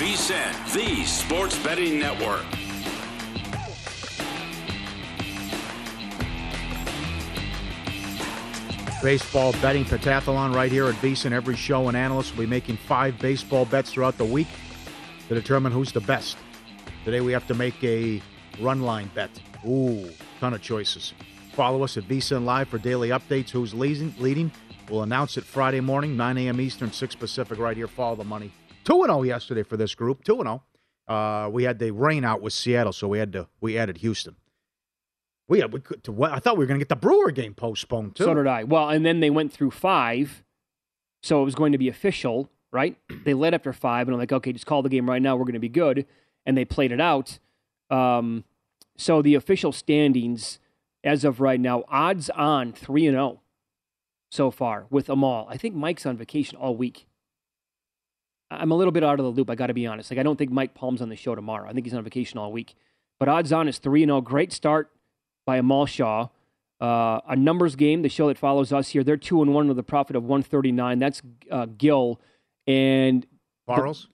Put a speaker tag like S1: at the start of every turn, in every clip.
S1: VSIN, the Sports Betting Network.
S2: Baseball betting pentathlon right here at VSIN. Every show and analyst will be making five baseball bets throughout the week to determine who's the best. Today we have to make a run line bet. Ooh, ton of choices. Follow us at VSIN Live for daily updates. Who's leading? leading. We'll announce it Friday morning, 9 a.m. Eastern, 6 Pacific, right here. Follow the money. 2 0 yesterday for this group. 2 0. Uh, we had the rain out with Seattle, so we had to we added Houston. We had, we could, to, I thought we were going to get the Brewer game postponed too.
S3: So did I. Well, and then they went through five, so it was going to be official, right? they led after five, and I'm like, okay, just call the game right now. We're going to be good, and they played it out. Um, so the official standings, as of right now, odds on three and zero so far with them all. I think Mike's on vacation all week. I'm a little bit out of the loop. I got to be honest. Like I don't think Mike Palm's on the show tomorrow. I think he's on vacation all week. But odds on is three and zero. Great start by Amal Shaw. Uh, a numbers game, the show that follows us here. They're two and one with a profit of 139. That's uh, Gill and
S2: Barles.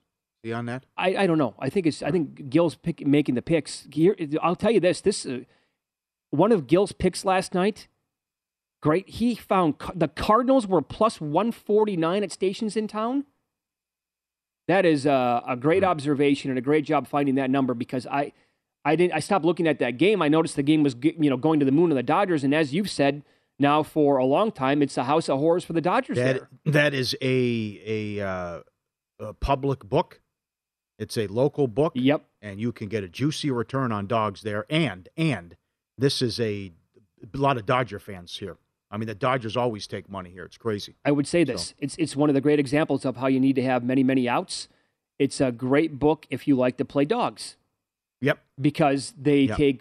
S2: He on that?
S3: I, I don't know. I think it's I think Gill's pick, making the picks. Here, I'll tell you this. This uh, one of Gill's picks last night. Great. He found the Cardinals were plus 149 at stations in town. That is uh, a great observation and a great job finding that number because I I didn't I stopped looking at that game. I noticed the game was you know going to the moon of the Dodgers and as you've said now for a long time it's a house of horrors for the Dodgers
S2: That
S3: there.
S2: that is a a, uh, a public book. It's a local book.
S3: Yep.
S2: And you can get a juicy return on dogs there. And and this is a, a lot of Dodger fans here. I mean, the Dodgers always take money here. It's crazy.
S3: I would say this.
S2: So-
S3: It's it's one of the great examples of how you need to have many many outs. It's a great book if you like to play dogs
S2: Yep.
S3: because they
S2: Yep.
S3: take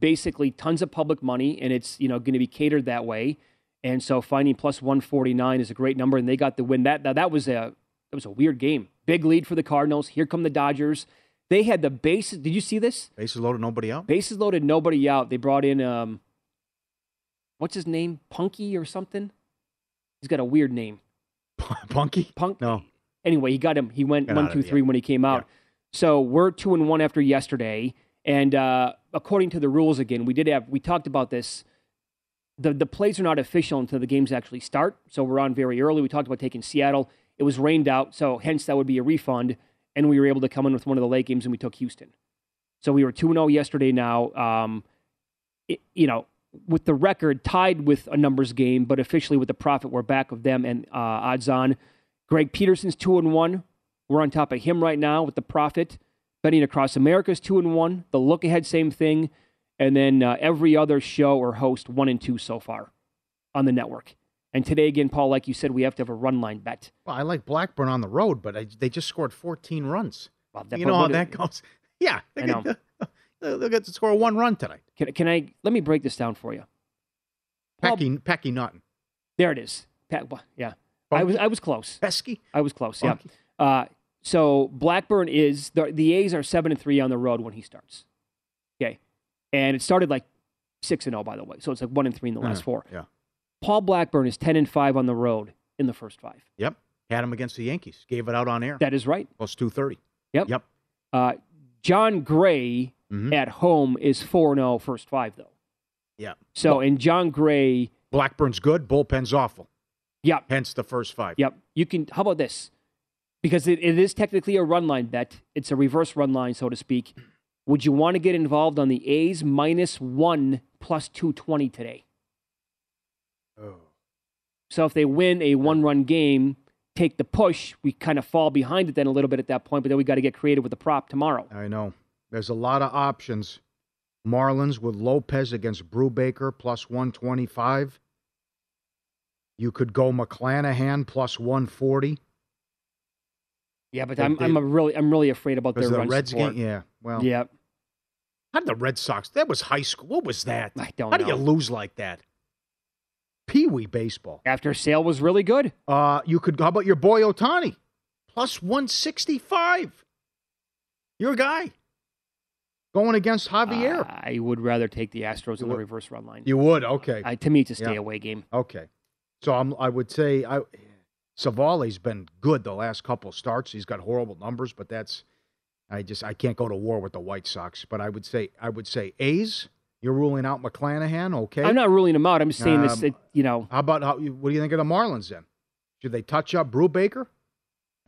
S3: basically tons of public money and it's you know going to be catered that way. And so finding plus 149 is a great number and they got the win. That that, that was a that was a weird game. Big lead for the Cardinals. Here come the Dodgers. They had the bases. Did you see this?
S2: Bases loaded, nobody out.
S3: Bases loaded, nobody out. They brought in um, what's his name? Punky or something. He's got a weird name.
S2: Punky?
S3: Punk.
S2: No.
S3: anyway, he got him. He went
S2: Got
S3: one, two,
S2: it,
S3: three
S2: yeah.
S3: when he came out. So we're two and one after yesterday, and uh, according to the rules, again, we did have we talked about this. The the plays are not official until the games actually start. So we're on very early. We talked about taking Seattle. It was rained out, so hence that would be a refund, and we were able to come in with one of the late games, and we took Houston. So we were two and zero yesterday. Now, um, it, you know, with the record tied with a numbers game, but officially with the profit, we're back of them and uh, odds on. Greg Peterson's two and one. We're on top of him right now with the profit. Betting across America's two and one. The look ahead, same thing. And then uh, every other show or host one and two so far on the network. And today again, Paul, like you said, we have to have a run line bet.
S2: Well, I like Blackburn on the road, but I, they just scored 14 runs.
S3: Well, that-
S2: you know how that goes. Yeah, they'll get to score one run tonight.
S3: Can, can I let me break this down for you? Paul-
S2: Pecky, Packy Naughton.
S3: There it is. Pat, yeah, I was I was close.
S2: Pesky.
S3: I was close. Yeah. Uh, so Blackburn is the the A's are seven and three on the road when he starts. Okay, and it started like six and zero by the way. So it's like one and three in the last
S2: Yeah,
S3: four.
S2: Yeah.
S3: Paul Blackburn is ten and five on the road in the first five.
S2: Yep. Had him against the Yankees. Gave it out on air.
S3: That is right.
S2: Plus 230.
S3: Yep.
S2: Yep.
S3: Uh, Jon Gray
S2: Mhm.
S3: at home is four and zero first five though.
S2: Yeah.
S3: So and Jon Gray,
S2: Blackburn's good. Bullpen's awful.
S3: yep,
S2: Hence the first five.
S3: Yep. You can. How about this? Because it, it is technically a run line bet. It's a reverse run line, so to speak. Would you want to get involved on the A's minus one plus 220 today?
S2: Oh.
S3: So if they win a one run game, take the push, we kind of fall behind it then a little bit at that point, but then we got to get creative with the prop tomorrow.
S2: I know. There's a lot of options. Marlins with Lopez against Brubaker plus 125. You could go McClanahan plus 140.
S3: Yeah, but
S2: They-
S3: I'm, I'm really I'm really afraid about their
S2: the
S3: run
S2: Reds
S3: support.
S2: game, yeah. Well,
S3: Yeah,
S2: how did the Red Sox? That was high school. What was that?
S3: I don't
S2: How do you lose like that? Pee wee baseball.
S3: After sale was really good.
S2: Uh, you could. How about your boy Ohtani? Plus 165. Your guy. Going against Javier.
S3: I would rather take the Astros in the reverse run line.
S2: you would? Okay.
S3: I, to me, it's a stay
S2: Yeah.
S3: away game.
S2: Okay. So I'm, I would say I, Savali's been good the last couple starts. He's got horrible numbers, but that's I just I can't go to war with the White Sox. But I would say I would say A's. You're ruling out McClanahan, okay?
S3: I'm not ruling him out. I'm saying this.
S2: Um,
S3: It, you know,
S2: How about how? What do you think of the Marlins then? Should they touch up Brubaker?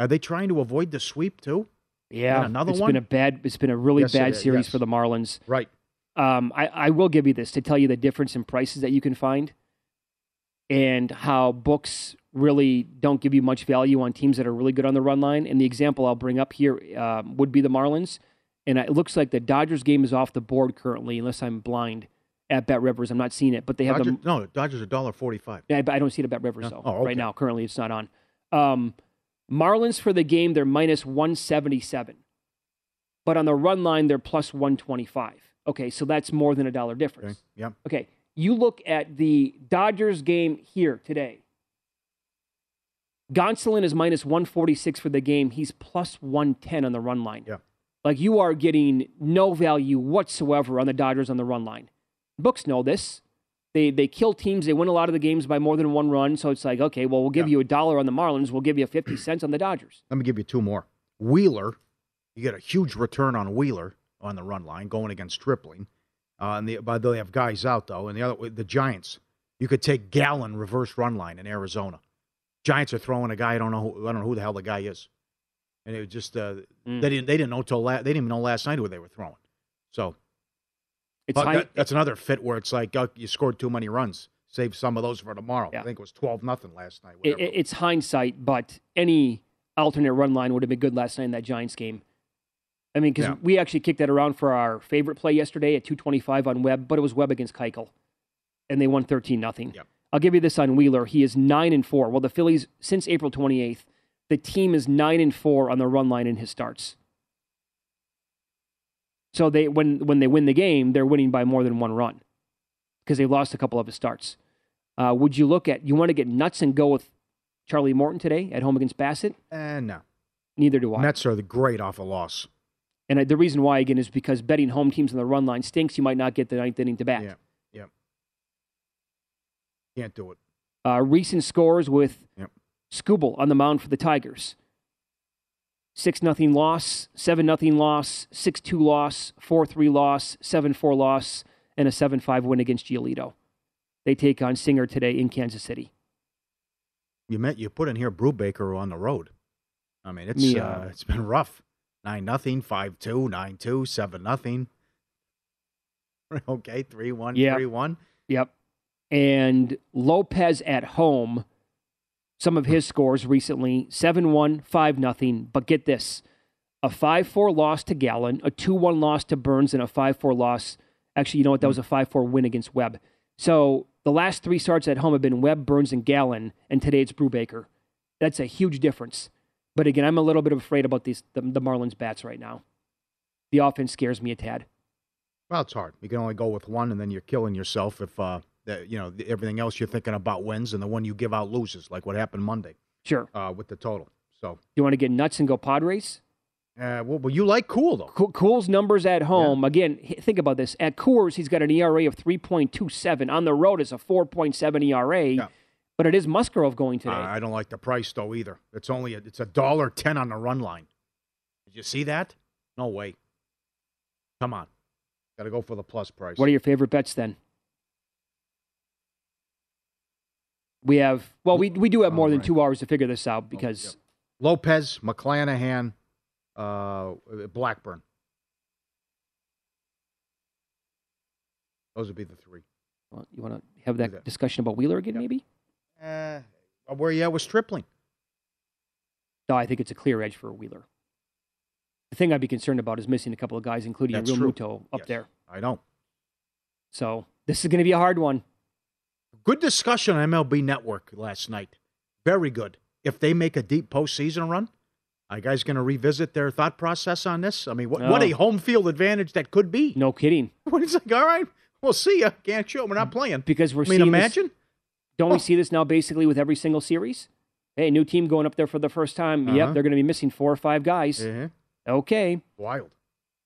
S2: Are they trying to avoid the sweep too?
S3: Yeah,
S2: another
S3: it's
S2: one?
S3: been a bad. It's been a really
S2: Yes,
S3: bad series
S2: yes.
S3: for the Marlins.
S2: Right.
S3: Um, I, I will give you this to tell you the difference in prices that you can find, and how books really don't give you much value on teams that are really good on the run line. And the example I'll bring up here um, would be the Marlins. And it looks like the Dodgers game is off the board currently, unless I'm blind at Bet Rivers. I'm not seeing it, but they have
S2: Dodger,
S3: the
S2: no, Dodgers a dollar forty-five.
S3: Yeah, but I don't see it at Bet Rivers
S2: No?
S3: though.
S2: Oh, okay.
S3: Right now, currently it's not on. Um, Marlins for the game they're minus one seventy seven, but on the run line they're plus one twenty five. Okay, so that's more than a dollar
S2: Okay.
S3: difference.
S2: Yep.
S3: Okay, you look at the Dodgers game here today. Gonsolin is minus one forty six for the game. He's plus one ten on the run line.
S2: Yeah.
S3: Like you are getting no value whatsoever on the Dodgers on the run line. Books know this. They they kill teams. They win a lot of the games by more than one run. So it's like, okay, well, we'll give
S2: Yeah.
S3: you a dollar on the Marlins. We'll give you fifty cents on the Dodgers.
S2: Let me give you two more. Wheeler, you get a huge return on Wheeler on the run line going against Stripling. Uh, and the, by the way, they have guys out though, and the other the Giants. You could take Gallen reverse run line in Arizona. Giants are throwing a guy. I don't know. Who, I don't know who the hell the guy is. And it was just uh,
S3: Mm.
S2: they didn't they didn't know till la- they didn't even know last night who they were throwing. So
S3: It's
S2: that- that's another fit where it's like oh, you scored too many runs. Save some of those for tomorrow.
S3: Yeah.
S2: I think it was twelve nothing last night.
S3: it, it- it's hindsight, but any alternate run line would have been good last night in that Giants game. I mean, because
S2: Yeah.
S3: we actually kicked that around for our favorite play yesterday at 225 on Webb, but it was Webb against Keuchel, and they won 13 nothing.
S2: Yep.
S3: I'll give you this on Wheeler. He is nine and four. Well, the Phillies since April 28th, the team is nine and four on the run line in his starts. So they when when they win the game, they're winning by more than one run because they lost a couple of his starts. Uh, would you look at you want to get nuts and go with Charlie Morton today at home against Bassitt?
S2: and no,
S3: Neither do I.
S2: Mets are the great off a loss.
S3: And I- the reason why again is because betting home teams on the run line stinks. You might not get the ninth inning to bat.
S2: Yeah, yeah. Can't do it.
S3: Uh, recent scores with
S2: Yep.
S3: Skubal on the mound for the Tigers. 6 nothing loss, 7 nothing loss, 6 2 loss, 4 3 loss, 7 4 loss, and a 7 5 win against Giolito. They take on Singer today in Kansas City.
S2: You met you put in here Brubaker on the road. I mean, it's
S3: Yeah.
S2: uh, it's been rough. Nine nothing, five two, nine two, seven nothing. Okay, three one, three one.
S3: Yep. And Lopez at home, some of his scores recently 7 1, 5 nothing. But get this a 5 4 loss to Gallen, a 2 1 loss to Burnes, and a 5 4 loss. Actually, you know what? That was a 5 4 win against Webb. So the last three starts at home have been Webb, Burnes, and Gallen, and today it's Brubaker. That's a huge difference. But again, I'm a little bit afraid about these the, the Marlins bats right now. The offense scares me a tad.
S2: Well, it's hard. You can only go with one, and then you're killing yourself if uh, that, you know everything else you're thinking about wins, and the one you give out loses, like what happened Monday
S3: Sure.
S2: uh, with the total. So,
S3: You want to get nuts and go Padres?
S2: uh, well, well, you like Kuhl though.
S3: Co- Kuhl's numbers at home, again, think about this. At Coors, he's got an ERA of 3.27. On the road, it's a 4.7 ERA.
S2: Yeah.
S3: But it is Musgrove going today.
S2: Uh, I don't like the price though either. It's only a, it's a dollar ten on the run line. Did you see that? No way. Come on, got to go for the plus price.
S3: what are your favorite bets then? We have, well, we, we do have more
S2: All
S3: than
S2: right.
S3: two hours to figure this out because.
S2: Lopez, McClanahan, uh, Blackburn. Those would be the three.
S3: well, you want to have that,
S2: that.
S3: discussion about Wheeler again,
S2: Yep.
S3: maybe?
S2: Uh, where you at with Stripling?
S3: No, I think it's a clear edge for Wheeler. The thing I'd be concerned about is missing a couple of guys, including
S2: That's
S3: Real
S2: true.
S3: Muto up
S2: Yes,
S3: there.
S2: I know.
S3: So this is going to be a hard one.
S2: Good discussion on MLB Network last night. Very good. If they make a deep postseason run, are you guys going to revisit their thought process on this? I mean, what, what a home field advantage that could be.
S3: No kidding.
S2: It's like, all right, we'll see you. Can't show. We're not playing.
S3: Because we're
S2: I mean,
S3: seeing this-
S2: imagine.
S3: Don't we see this now basically with every single series? Hey, new team going up there for the first time.
S2: Uh-huh.
S3: Yep, they're going to be missing four or five guys.
S2: Mhm.
S3: Okay.
S2: Wild.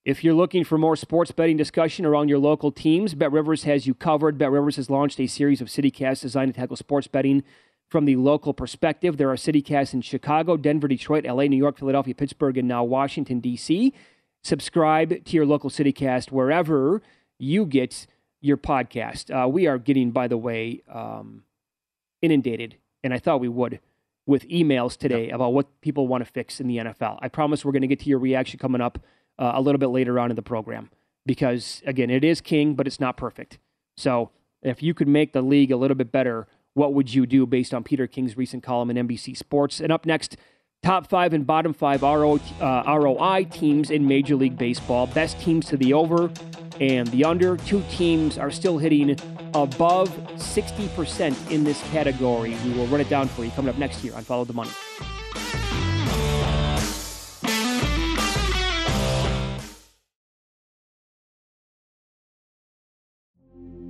S3: If you're looking for more sports betting discussion around your local teams, Bet Rivers has you covered. Bet Rivers has launched a series of CityCasts designed to tackle sports betting from the local perspective. There are CityCasts in Chicago, Denver, Detroit, LA, New York, Philadelphia, Pittsburgh, and now Washington, D.C. Subscribe to your local CityCast wherever you get your podcast. Uh, we are getting, by the way, um, inundated, and I thought we would, with emails today about what people want to fix in the NFL. I promise we're going to get to your reaction coming up uh, a little bit later on in the program because, again, it is king, but it's not perfect. So if you could make the league a little bit better, what would you do based on Peter King's recent column in NBC Sports? And up next, top five and bottom five RO, uh, ROI teams in Major League Baseball. Best teams to the over and the under. Two teams are still hitting above 60% in this category. We will run it down for you coming up next year on Follow the Money.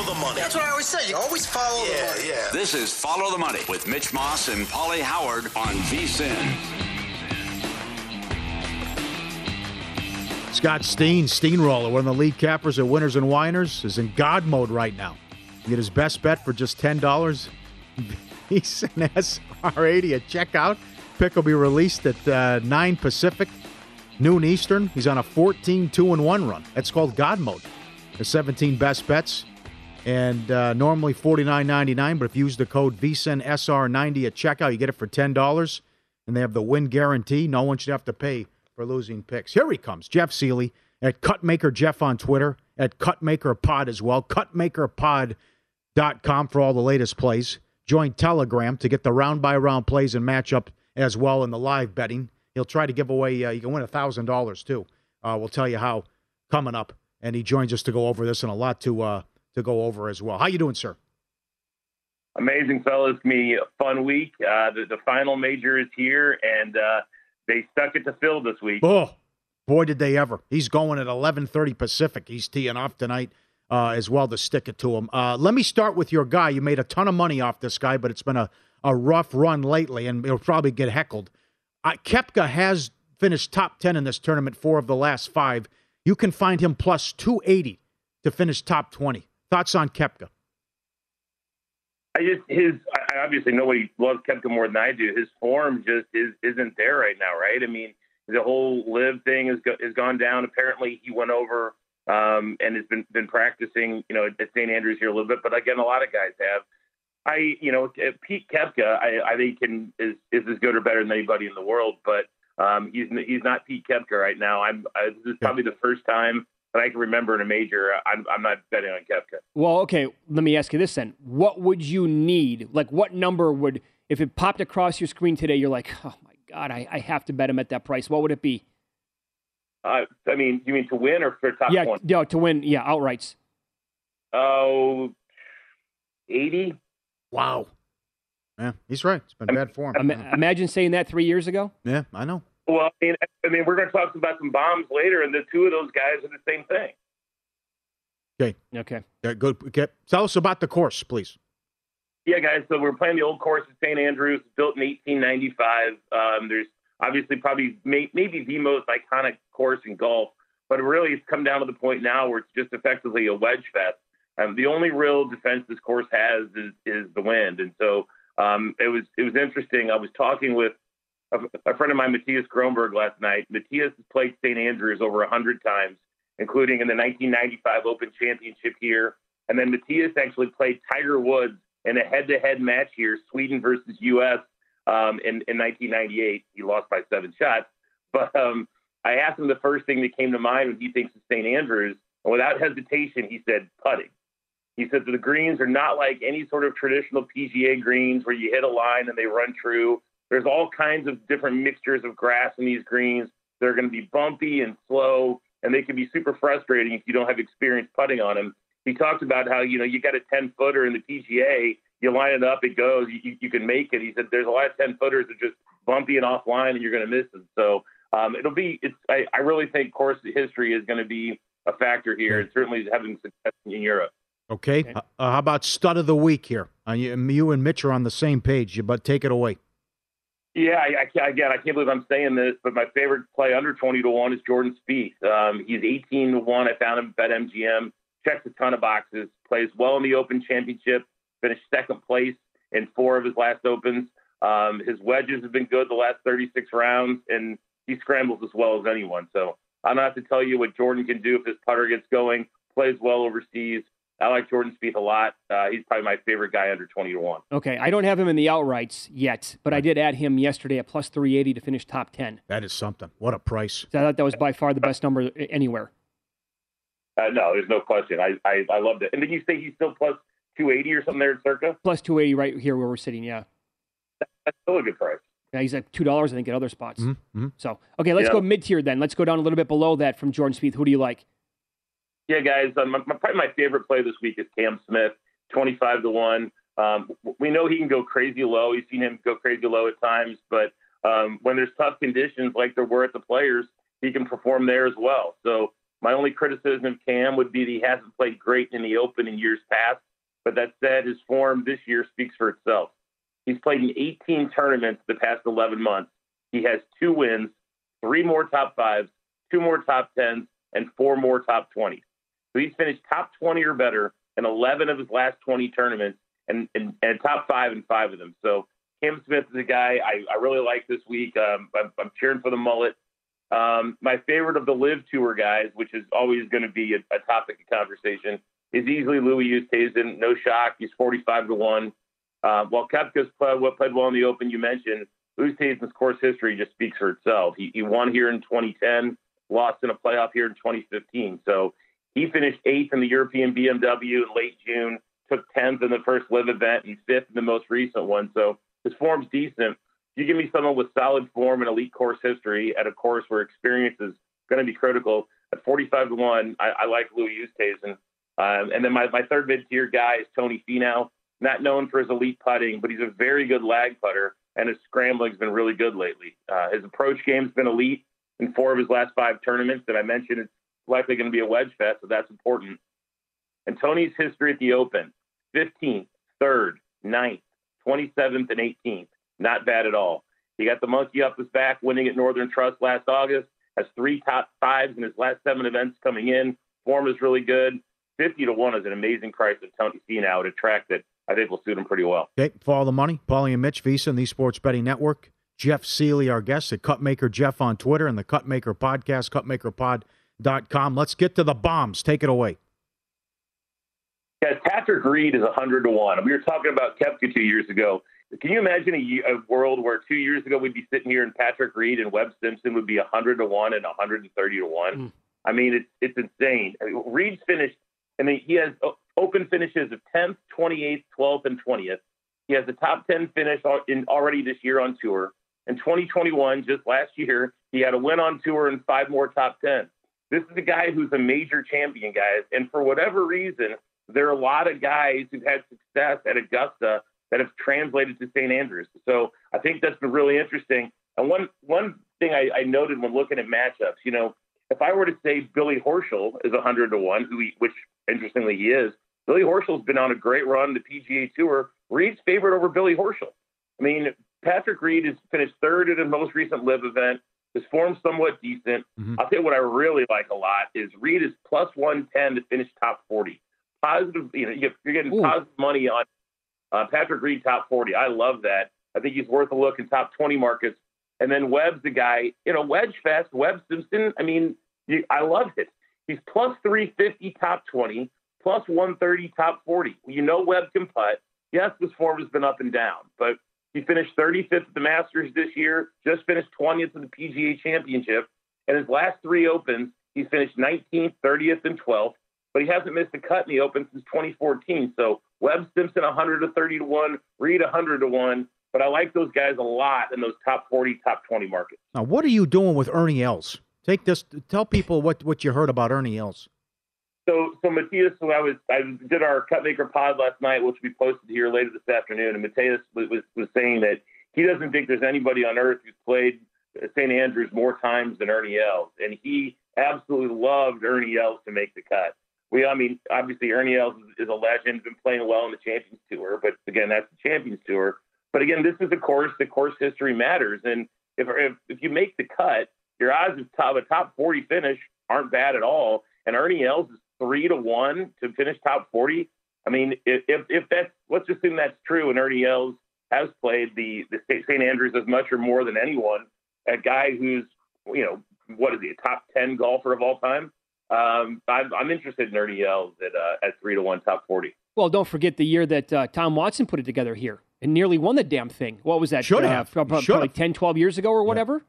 S1: Follow the money.
S4: That's what I always say. You always follow the money.
S1: Yeah. This is Follow the Money with Mitch Moss and Pauly Howard on VSIN.
S2: Scott Steen, Steenroller, one of the lead cappers at Winners and Whiners, is in God mode right now. You get his best bet for just ten dollars. He's an SR80 at checkout. Pick will be released at uh, nine Pacific, noon Eastern. He's on a 14 2 and 1 run. That's called God mode. The 17 best bets. And uh, normally $49.99, but if you use the code VSIN SR90 at checkout, you get it for $10. And they have the win guarantee. No one should have to pay for losing picks. Here he comes, Jeff Sealey at Cutmaker Jeff on Twitter, at Cutmaker Pod as well, cutmakerpod.com for all the latest plays. Join Telegram to get the round by round plays and matchup as well in the live betting. He'll try to give away, uh, you can win $1,000 too. Uh, we'll tell you how coming up. And he joins us to go over this and a lot to uh, to go over as well. How you doing, sir?
S5: Amazing, fellas. Me a fun week. Uh, the, the final major is here, and uh, they stuck it to Phil this week.
S2: Oh, boy, did they ever! He's going at eleven thirty Pacific. He's teeing off tonight uh, as well to stick it to him. Uh, let me start with your guy. You made a ton of money off this guy, but it's been a, a rough run lately, and he'll probably get heckled. Uh, Koepka has finished top ten in this tournament, four of the last five. You can find him plus two eighty to finish top twenty. Thoughts on Koepka?
S5: I just his I obviously nobody loves Koepka more than I do. His form just is isn't there right now, right? I mean, the whole LIV thing has go, has gone down. Apparently, he went over um, and has been been practicing, you know, at St. Andrews here a little bit. But again, a lot of guys have. I, you know, Pete Koepka, I, I think can is is as good or better than anybody in the world, but um, he's he's not Pete Koepka right now. I'm I, this is probably the first time that I can remember in a major. I'm I'm not betting on Koepka.
S3: Well, okay. Let me ask you this then: What would you need? Like, what number would if it popped across your screen today? You're like, oh my god, I, I have to bet him at that price. What would it be?
S5: Uh, I mean, you mean to win or for top
S3: yeah,
S5: one?
S3: Yeah, to win. Yeah, outrights.
S5: Oh, 80.
S2: Wow. Yeah, he's right. It's been
S5: I mean,
S2: bad form.
S3: Imagine saying that three years ago.
S2: Yeah, I know.
S5: Well, I mean, I mean, we're going to talk about some bombs later, and the two of those guys are the same thing.
S2: Okay.
S3: Okay.
S2: Yeah, good. Okay. Tell us about the course, please.
S5: Yeah, guys. So we're playing the old course at St. Andrews, built in 1895. Um, there's obviously probably may, maybe the most iconic course in golf. But really, it's come down to the point now where it's just effectively a wedge fest. Um, the only real defense this course has is, is the wind, and so um, it was it was interesting. I was talking with a, a friend of mine, Matthias Grönberg, last night. Matthias has played St. Andrews over hundred times, including in the 1995 Open Championship here, and then Matthias actually played Tiger Woods in a head-to-head match here, Sweden versus U.S. Um, in, in 1998. He lost by seven shots, but um, I asked him the first thing that came to mind when he thinks of St. Andrews, and without hesitation, he said putting. He said the greens are not like any sort of traditional PGA greens where you hit a line and they run true. There's all kinds of different mixtures of grass in these greens. They're going to be bumpy and slow, and they can be super frustrating if you don't have experience putting on them. He talked about how you know you got a 10 footer in the PGA, you line it up, it goes, you, you can make it. He said there's a lot of 10 footers that are just bumpy and offline, and you're going to miss them. So um, it'll be. It's. I, I really think course history is going to be a factor here, and certainly having success in Europe.
S2: Okay. Uh, how about stud of the week here? Uh, you, you, and Mitch are on the same page, but take it away.
S5: Yeah, I, I, again, I can't believe I'm saying this, but my favorite play under 20 to 1 is Jordan Spieth. Um, he's 18 to 1. I found him at MGM. Checks a ton of boxes. Plays well in the Open Championship. Finished second place in four of his last Opens. Um, his wedges have been good the last 36 rounds, and he scrambles as well as anyone. So I don't have to tell you what Jordan can do if his putter gets going. Plays well overseas. I like Jordan Spieth a lot. Uh, he's probably my favorite guy under 20 to 1.
S3: Okay. I don't have him in the outrights yet, but I did add him yesterday at plus 380 to finish top 10.
S2: That is something. What a price.
S3: So I thought that was by far the best number anywhere.
S5: Uh, no, there's no question. I, I, I loved it. And did you say he's still plus 280 or something there in Circa?
S3: Plus 280 right here where we're sitting, yeah.
S5: That's still a good price.
S3: Yeah, he's like $2, I think, at other spots.
S2: Mm-hmm.
S3: So, okay, let's go mid tier then. Let's go down a little bit below that from Jordan Spieth. Who do you like?
S5: Yeah, guys, um, my, probably my favorite play this week is Cam Smith, 25 to 1. Um, we know he can go crazy low. We've seen him go crazy low at times, but um, when there's tough conditions like there were at the players, he can perform there as well. So my only criticism of Cam would be that he hasn't played great in the Open in years past. But that said, his form this year speaks for itself. He's played in 18 tournaments the past 11 months. He has two wins, three more top fives, two more top tens, and four more top 20s. So he's finished top 20 or better in 11 of his last 20 tournaments and, and, and top five in five of them. So Cam Smith is a guy I, I really like this week. Um, I'm, I'm, cheering for the mullet. Um, my favorite of the LIV Tour guys, which is always going to be a, a, topic of conversation, is easily Louis Oosthuizen. No shock. He's 45 to 1. Uh, while Koepka's played, played well in the Open, you mentioned Oosthuizen's course history just speaks for itself. He, he won here in 2010, lost in a playoff here in 2015. So he finished eighth in the European BMW in late June, took 10th in the first LIV event, and fifth in the most recent one. So his form's decent. You give me someone with solid form and elite course history at a course where experience is going to be critical. At 45 to 1, I, I like Louis Oosthuizen. Um, and then my, my third mid tier guy is Tony Finau, not known for his elite putting, but he's a very good lag putter, and his scrambling's been really good lately. Uh, his approach game's been elite in four of his last five tournaments that I mentioned. It's likely going to be a wedge fest, so that's important. And Tony's history at the Open 15th, 3rd, 9th, 27th, and 18th. Not bad at all. He got the monkey off his back, winning at Northern Trust last August. Has three top fives in his last seven events coming in. Form is really good. 50 to 1 is an amazing price of Tony Finau at a track that I think will suit him pretty well.
S2: Okay, follow the money. Paulie and Mitch, VSiN, the Sports Betting Network. Jeff Sealey, our guest at Cutmaker Jeff on Twitter and the Cutmaker Podcast, Cutmaker Pod com. Let's get to the bombs. Take it away.
S5: Yes, Patrick Reed is 100 to 1. We were talking about Koepka two years ago. Can you imagine a, a, world where two years ago we'd be sitting here and Patrick Reed and Webb Simpson would be 100 to 1 and 130 to 1? Mm. I mean, it's, it's insane. I mean, Reed's finished, I mean, he has open finishes of 10th, 28th, 12th, and 20th. He has a top 10 finish in, already this year on tour. In 2021, just last year, he had a win on tour and five more top 10s. This is a guy who's a major champion, guys. And for whatever reason, there are a lot of guys who've had success at Augusta that have translated to St. Andrews. So I think that's been really interesting. And one one thing I, I noted when looking at matchups, you know, if I were to say Billy Horschel is 100 to 1, who he, which interestingly he is, Billy Horschel's been on a great run the PGA Tour. Reed's favorite over Billy Horschel. I mean, Patrick Reed has finished third at his most recent LIV event. His form's somewhat decent.
S2: Mhm.
S5: I'll tell you what I really like a lot is Reed is plus 110 to finish top 40. Positive, you know, you're getting
S3: Ooh.
S5: positive money on uh, Patrick Reed top 40. I love that. I think he's worth a look in top 20 markets. And then Webb's the guy, you know, Wedge Fest, Webb Simpson. I mean, you, I love it. He's plus 350 top 20, plus 130 top 40. You know Webb can putt. Yes, his form has been up and down, but he finished 35th at the Masters this year, just finished 20th at the PGA Championship. And his last three opens, he's finished 19th, 30th, and 12th. But he hasn't missed a cut in the Open since 2014. So Webb Simpson 100 to 30 to 1, Reed 100 to 1. But I like those guys a lot in those top 40, top 20 markets.
S2: Now, what are you doing with Ernie Els? Take this. Tell people what, what you heard about Ernie Els.
S5: So, so Matthias, who I was, I did our Cutmaker pod last night, which will be posted here later this afternoon, and Matthias was, was, saying that he doesn't think there's anybody on earth who's played St. Andrews more times than Ernie Els, and he absolutely loved Ernie Els to make the cut. We, I mean, obviously Ernie Els is, a legend, been playing well in the Champions Tour, but again, that's the Champions Tour. But again, this is a course. The course history matters, and if if, if you make the cut, your odds of top a top 40 finish aren't bad at all. And Ernie Els is three to one to finish top 40. I mean, if if, if that's let's assume that's true, and Ernie Els has played the the St. Andrews as much or more than anyone, a guy who's you know what is he a top 10 golfer of all time? Um, I'm, I'm interested in Ernie Els at uh, at three to one top 40.
S3: Well, don't forget the year that uh, Tom Watson put it together here and nearly won the damn thing. What was that?
S5: Should
S3: uh,
S5: have.
S3: Probably,
S5: Should
S3: probably
S5: have.
S3: 10, 12 years ago or whatever.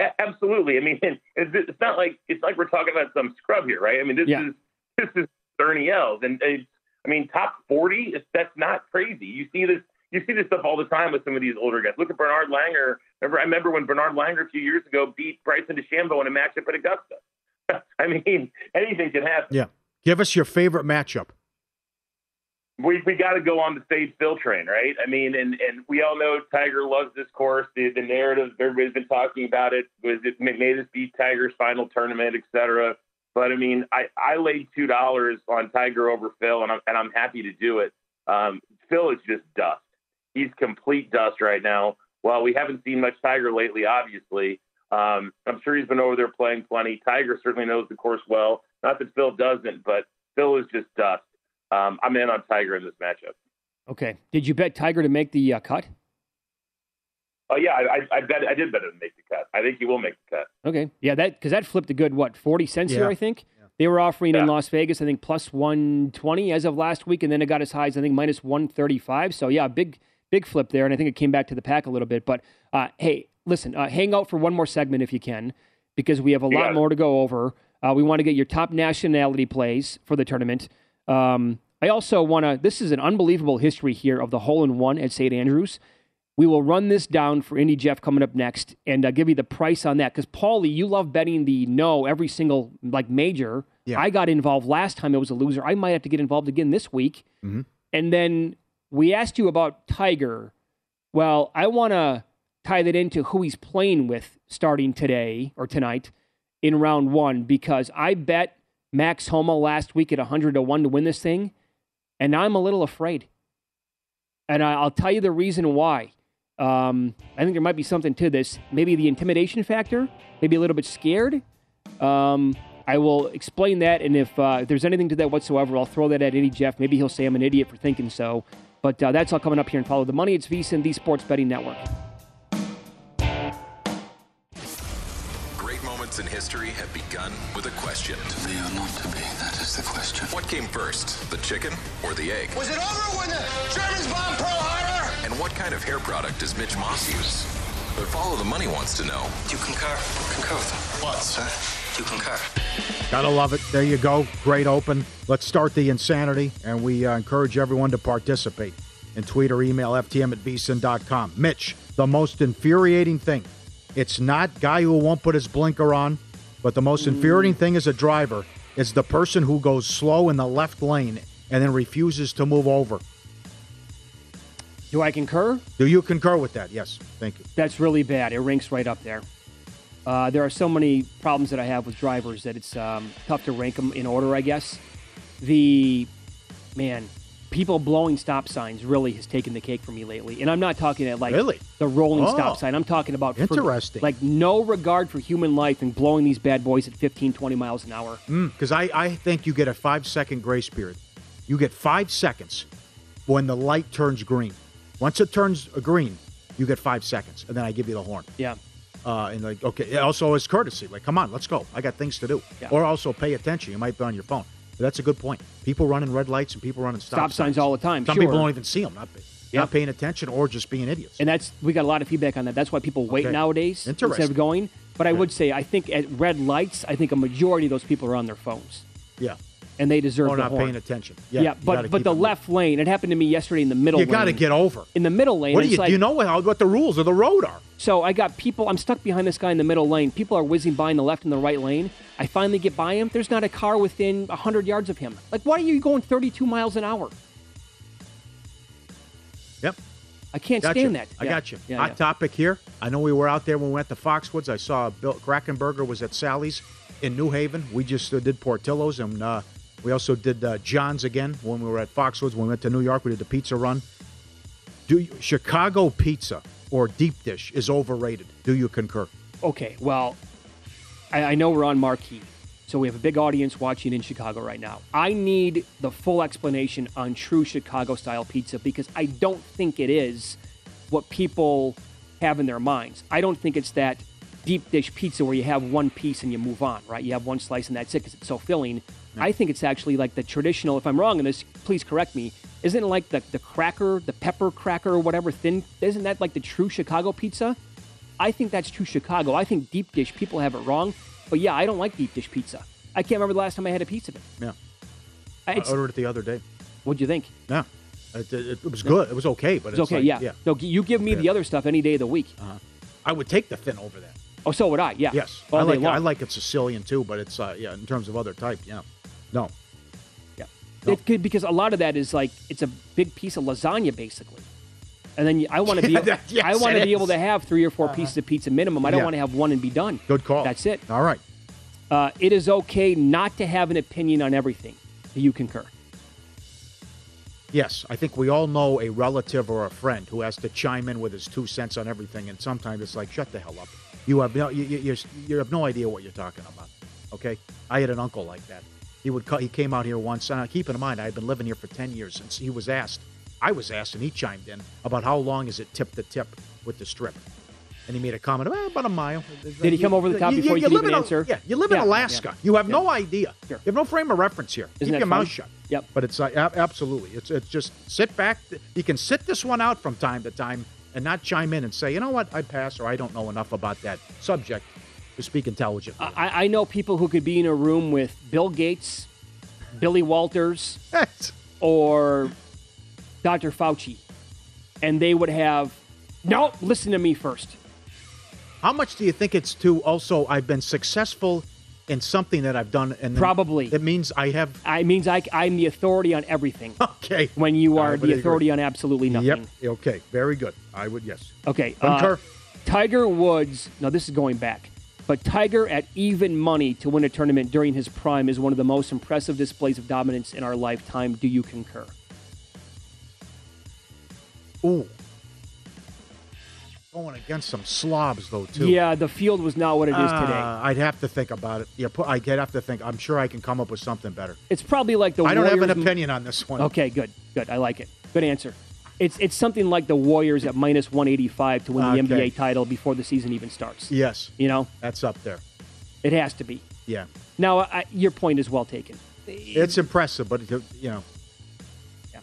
S5: A- Absolutely. I mean, it's, it's not like it's like we're talking about some scrub here, right? I mean, this
S3: Yeah.
S5: is this is Ernie Els, and it's, I mean, top forty. That's not crazy. You see this. You see this stuff all the time with some of these older guys. Look at Bernard Langer. Remember, I remember when Bernard Langer a few years ago beat Bryson DeChambeau in a matchup at Augusta. I mean, anything can happen.
S2: Yeah. Give us your favorite matchup.
S5: We we got to go on the stage Phil train, right? I mean, and and we all know Tiger loves this course. The the narrative everybody's been talking about it was it may this be Tiger's final tournament, et cetera. But I mean, I I laid two dollars on Tiger over Phil, and I'm and I'm happy to do it. Um, Phil is just dust. He's complete dust right now. Well, we haven't seen much Tiger lately, obviously, um, I'm sure he's been over there playing plenty. Tiger certainly knows the course well. Not that Phil doesn't, but Phil is just dust. Um, I'm in on Tiger in this matchup.
S3: Okay. Did you bet Tiger to make the uh, cut?
S5: Oh yeah, I, I, I bet I did bet him to make the cut. I think he will make the cut.
S3: Okay. Yeah, that because that flipped a good what forty cents here, I think. They were offering in Las Vegas, I think, plus one twenty as of last week, and then it got as high as I think minus one thirty five. So yeah, big big flip there, and I think it came back to the pack a little bit. But uh, hey, listen, uh, hang out for one more segment if you can, because we have a lot
S5: it.
S3: more to go over. Uh, we want to get your top nationality plays for the tournament. Um, I also want to. This is an unbelievable history here of the hole in one at St Andrews. We will run this down for Indy Jeff coming up next and uh, give you the price on that. Because Paulie, you love betting the no every single like major.
S2: Yeah.
S3: I got involved last time. It was a loser. I might have to get involved again this week.
S2: Mhm.
S3: And then we asked you about Tiger. Well, I want to tie that into who he's playing with starting today or tonight in round one because I bet Max Homa last week at 100 to 1 to win this thing, and I'm a little afraid. And I- I'll tell you the reason why. Um, I think there might be something to this. Maybe the intimidation factor, maybe a little bit scared. Um, I will explain that, and if, uh, if there's anything to that whatsoever, I'll throw that at Eddie Jeff. Maybe he'll say I'm an idiot for thinking so. But uh, that's all coming up here and follow the money. It's VSiN, the Sports Betting Network.
S6: Great moments in history have begun with a question. To be or not to be, that is the question. What came first, the chicken or the egg?
S7: Was it over when the Germans bombed Pearl Harbor?
S6: And what kind of hair product does Mitch Moss use? But Follow the Money wants to know.
S7: Do you concur? Concur with them. What, sir? Do you concur?
S2: Gotta love it. There you go. Great open. Let's start the insanity, and we uh, encourage everyone to participate. And tweet or email ftm at vsin.com. Mitch, the most infuriating thing. It's not guy who won't put his blinker on, but the most infuriating thing as a driver is the person who goes slow in the left lane and then refuses to move over.
S3: Do I concur?
S2: Do you concur with that? Yes. Thank you.
S3: That's really bad. It ranks right up there. Uh, there are so many problems that I have with drivers that it's um, tough to rank them in order, I guess. The, man, people blowing stop signs really has taken the cake for me lately. And I'm not talking at like
S2: Really?
S3: the rolling
S2: Oh.
S3: stop sign. I'm talking about for-
S2: Interesting.
S3: like no regard for human life and blowing these bad boys at 15, 20 miles an hour.
S2: Because I, I think you get a five second grace period. You get five seconds when the light turns green. Once it turns green, you get five seconds, and then I give you the horn.
S3: Yeah.
S2: Uh, and like, okay, also as courtesy. Like, come on, let's go. I got things to do.
S3: Yeah.
S2: Or also pay attention. You might be on your phone. But that's a good point. People running red lights and people running stop,
S3: Stop signs all the time,
S2: Some
S3: sure.
S2: people don't even see them. Not,
S3: Yeah.
S2: not paying attention or just being idiots.
S3: And that's we got a lot of feedback on that. That's why people wait
S2: Okay.
S3: nowadays instead of going. But I would say I think at red lights, I think a majority of those people are on their phones.
S2: Yeah.
S3: And they deserve
S2: Or not
S3: horn.
S2: paying attention.
S3: Yeah,
S2: Yeah,
S3: but but the
S2: moving.
S3: left lane. It happened to me yesterday in the middle. Lane.
S2: You got to get over.
S3: in the middle lane.
S2: What do you
S3: like-
S2: do? You know what, what the rules of the road are?
S3: So I got people. I'm stuck behind this guy in the middle lane. People are whizzing by in the left and the right lane. I finally get by him. There's not a car within 100 yards of him. Like, why are you going 32 miles an hour?
S2: Yep.
S3: I can't
S2: Got
S3: stand
S2: you.
S3: that.
S2: I
S3: Yeah.
S2: got you.
S3: Yeah,
S2: Hot
S3: yeah.
S2: topic here. I know we were out there when we went to Foxwoods. I saw Bill Krackomberger was at Sally's in New Haven. We just uh, did Portillo's and uh, we also did uh, John's again when we were at Foxwoods. When we went to New York, we did the pizza run. Do you, Chicago pizza or deep dish is overrated? Do you concur?
S3: Okay, well, I, I know we're on marquee, so we have a big audience watching in Chicago right now. I need the full explanation on true Chicago style pizza because I don't think it is what people have in their minds. I don't think it's that deep dish pizza where you have one piece and you move on, right? You have one slice and that's it because it's so filling. I think it's actually like the traditional, if I'm wrong in this, please correct me. Isn't it like the, the cracker, the pepper cracker or whatever thin? Isn't that like the true Chicago pizza? I think that's true Chicago. I think deep dish people have it wrong. But yeah, I don't like deep dish pizza. I can't remember the last time I had a piece of it.
S2: Yeah.
S3: I-
S2: I ordered it the other day.
S3: what'd you think?
S2: Yeah. It, it, it was good. It was okay, but
S3: It's
S2: it's
S3: okay,
S2: like-
S3: yeah.
S2: yeah.
S3: No, you give me the other stuff any day of the week.
S2: Uh-huh. I would take the thin over that.
S3: Oh, so would I. Yeah.
S2: Yes,
S3: All
S2: I like. I like it Sicilian too, but it's uh, yeah in terms of other type, yeah. No, Yeah.
S3: It could, because a lot of that is like it's a big piece of lasagna basically, and then I want to be
S2: yes,
S3: I want to be
S2: is.
S3: able to have three or 4 pieces of pizza minimum. I don't
S2: Yeah.
S3: want to have one and be done.
S2: good call.
S3: That's it.
S2: All right.
S3: Uh, it is okay not to have an opinion on everything. Do you concur?
S2: Yes, I think we all know a relative or a friend who has to chime in with his two cents on everything, and sometimes it's like, shut the hell up. You have no, you, you, you're, you have no idea what you're talking about. Okay, I had an uncle like that. He would co- he came out here once. And keep in mind, I had been living here for ten years, and he was asked. I was asked, and he chimed in about how long is it tip to tip with the strip, and he made a comment "Eh, about a mile.
S3: Did he come over the top before you could
S2: live
S3: even
S2: in
S3: answer?
S2: Yeah, you live in Alaska.
S3: yeah.
S2: You have
S3: Yeah.
S2: no idea.
S3: Sure.
S2: You have no frame of reference here.
S3: Isn't
S2: Keep your mouth shut.
S3: Yep.
S2: But it's uh, absolutely. It's it's just sit back. You can sit this one out from time to time and not chime in and say, you know what, I pass or I don't know enough about that subject to speak intelligently.
S3: I, I know people who could be in a room with Bill Gates, Billy Walters, or Dr. Fauci, and they would have no. Listen to me first.
S2: How much do you think it's to also I've been successful in something that I've done and
S3: Probably.
S2: it means I have
S3: I means I, I'm the authority on everything.
S2: okay.
S3: When you are the
S2: agree.
S3: authority on absolutely nothing.
S2: Yep. Okay. Very good. I would yes.
S3: Okay. uh, Tiger Woods. Now this is going back, but Tiger at even money to win a tournament during his prime is one of the most impressive displays of dominance in our lifetime. Do you concur?
S2: Ooh. Going against some slobs though too.
S3: Yeah, the field was not what it is today.
S2: Uh, I'd have to think about it. Yeah, I'd have to think. I'm sure I can come up with something better.
S3: It's probably like the
S2: I don't have an opinion on this one.
S3: Okay, good, good. I like it. Good answer. It's it's something like the Warriors at minus 185 to win the
S2: Okay.
S3: NBA title before the season even starts.
S2: Yes,
S3: You know,
S2: that's up there.
S3: it has to be.
S2: Yeah,
S3: Now, I, your point is well taken.
S2: it's impressive, but it, you know,
S3: Yeah.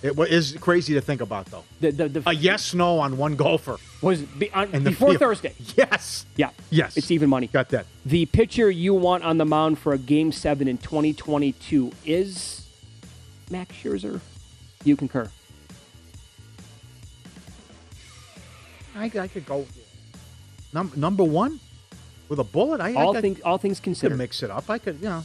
S2: it wa- is crazy to think about though.
S3: The, the, the
S2: A yes no on one golfer.
S3: was be, on,
S2: the
S3: before
S2: field.
S3: Thursday.
S2: Yes,
S3: Yeah,
S2: yes,
S3: it's even money.
S2: Got that.
S3: The pitcher you want on the mound for a Game Seven in 2022 is Max Scherzer. You concur?
S2: I, I could go number number one with a bullet. I,
S3: all
S2: I could,
S3: things all things
S2: could
S3: considered.
S2: mix it up. I could, you know.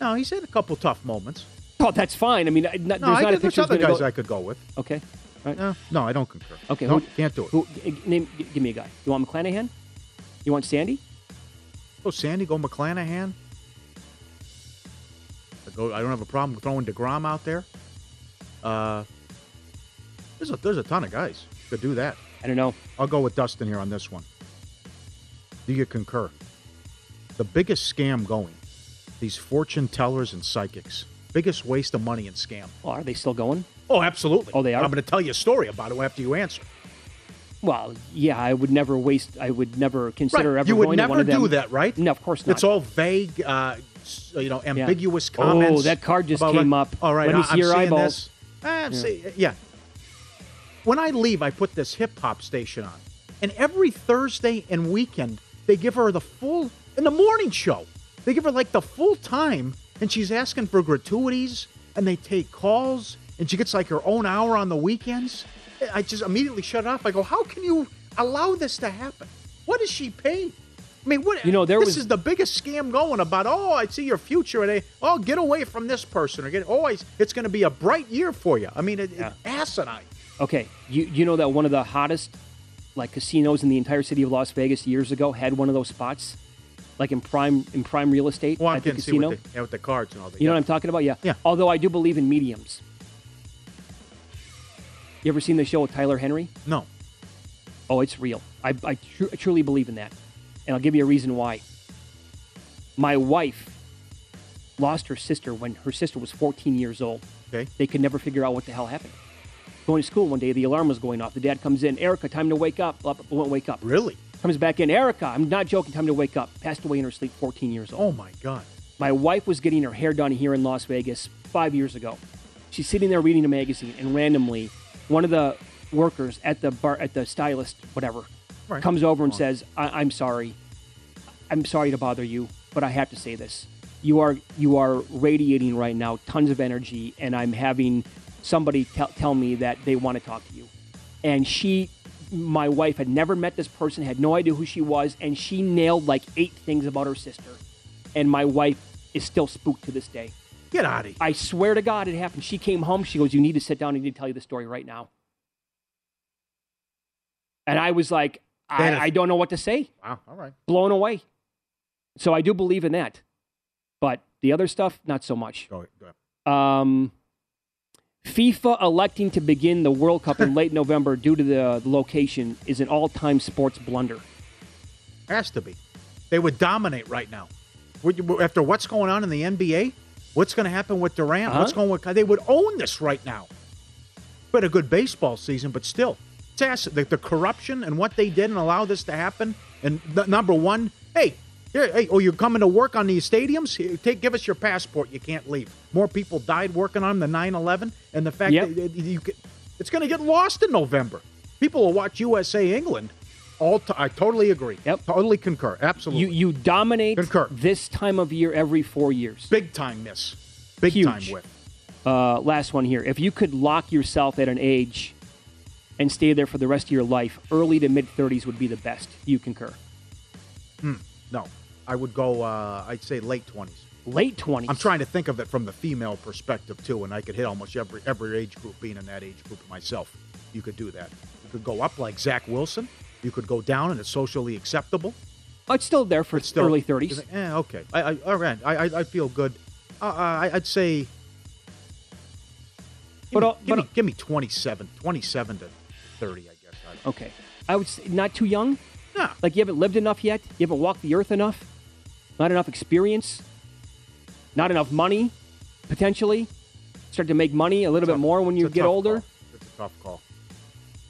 S2: No, he's had a couple tough moments.
S3: Oh, that's fine. I mean, I- not,
S2: No,
S3: there's
S2: I
S3: not a
S2: could, there's
S3: pitcher
S2: other guys
S3: go-
S2: I could go with.
S3: Okay. All right.
S2: No, no, I don't concur.
S3: Okay,
S2: no,
S3: who-
S2: can't do it.
S3: Who, name, give me a guy. You want McClanahan? You want Sandy?
S2: Go Sandy, go McClanahan. I go. I don't have a problem throwing Degrom out there. Uh, there's a there's a ton of guys could do that.
S3: I don't know.
S2: I'll go with Dustin here on this one. Do you concur? The biggest scam going, these fortune tellers and psychics. Biggest waste of money and scam.
S3: Oh, are they still going?
S2: Oh, absolutely.
S3: Oh, they are?
S2: I'm going to tell you a story about it after you answer.
S3: Well, yeah, I would never waste. I would never consider
S2: Right.
S3: ever
S2: You would
S3: going to
S2: never
S3: one of them.
S2: do that, right?
S3: No, of course not.
S2: It's all vague, uh, you know,
S3: Yeah.
S2: comments.
S3: Oh, that card just came
S2: like,
S3: up.
S2: All right,
S3: Let me
S2: I-
S3: see your eyeballs.
S2: This. Ah, I'm
S3: Yeah.
S2: see- yeah. When I leave, I put this hip hop station on, and every Thursday and weekend they give her the full in the morning show. They give her like the full time, and she's asking for gratuities, and they take calls, and she gets like her own hour on the weekends. I just immediately shut it off. I go, how can you allow this to happen? What is she paying? I mean, what?
S3: You know, there
S2: this
S3: was-
S2: is the biggest scam going about. Oh, I see your future, and I, oh, get away from this person, or get. Oh, it's, it's going to be a bright year for you. I mean, it, it's asinine.
S3: Okay, you you know that one of the hottest like casinos in the entire city of Las Vegas years ago had one of those spots, like in prime in prime real estate
S2: Well,
S3: at the casino.
S2: with the, yeah, with the cards and all that.
S3: You know what I'm talking about? Yeah.
S2: Yeah.
S3: Although I do believe in mediums. You ever seen the show with Tyler Henry?
S2: No.
S3: Oh, it's real. I, I tru- I truly believe in that. And I'll give you a reason why. My wife lost her sister when her sister was 14 years old.
S2: Okay.
S3: They could never figure out what the hell happened. Going to school one day, the alarm was going off. The dad comes in, Erica, time to wake up. Blah, won't wake up.
S2: Really?
S3: Comes back in, Erica, I'm not joking, time to wake up. Passed away in her sleep, 14 years old.
S2: Oh my God.
S3: My wife was getting her hair done here in Las Vegas five years ago. She's sitting there reading a magazine, and randomly, one of the workers at the bar, at the stylist, whatever,
S2: Right.
S3: comes over and says, I- "I'm sorry, I'm sorry to bother you, but I have to say this. You are you are radiating right now tons of energy, and I'm having somebody tell tell me that they want to talk to you." And she, my wife, had never met this person, had no idea who she was, and she nailed like eight things about her sister. And my wife is still spooked to this day.
S2: Get out of here.
S3: I swear to God, it happened. She came home. She goes, "You need to sit down. I need to tell you the story right now." And I was like, I, I don't know what to say.
S2: Wow. All right.
S3: Blown away. So I do believe in that, but the other stuff, not so much.
S2: Go, go ahead.
S3: Um, FIFA electing to begin the World Cup in late November due to the location is an all-time sports blunder.
S2: Has to be. They would dominate right now. After what's going on in the NBA, what's going to happen with Durant?
S3: Uh-huh.
S2: What's going with? They would own this right now. But a good baseball season, but still, it's ass- the, the corruption and what they did and allow this to happen. And the, number one, hey, here, hey, oh, you're coming to work on these stadiums? Here, take, give us your passport. You can't leave. More people died working on them than 9/11, and the fact
S3: Yep.
S2: that you, could- it's going to get lost in November. People will watch USA England. All t- I totally agree.
S3: Yep.
S2: Totally concur. Absolutely.
S3: You you dominate
S2: Concur.
S3: this time of year every four years.
S2: Big time miss. Big
S3: Huge.
S2: time whip.
S3: Uh, last one here. If you could lock yourself at an age and stay there for the rest of your life, early to mid 30s would be the best. You concur.
S2: Hmm. No, I would go. Uh, I'd say late twenties.
S3: Late 20s.
S2: I'm trying to think of it from the female perspective too, and I could hit almost every every age group. Being in that age group myself, you could do that. You could go up like Zach Wilson. You could go down, and it's socially acceptable.
S3: Oh, it's still there for
S2: It's still
S3: early 30s.
S2: Yeah, okay. I, I all right. I, I, I feel good. Uh, I, I'd say. Give,
S3: But,
S2: me,
S3: uh,
S2: give,
S3: but,
S2: me, give me 27, 27 to 30, I guess. I'd-
S3: Okay. I would say not too young.
S2: No.
S3: Like you haven't lived enough yet. You haven't walked the earth enough. Not enough experience. Not enough money, potentially. Start to make money a little bit more when you get older.
S2: call. It's a tough call.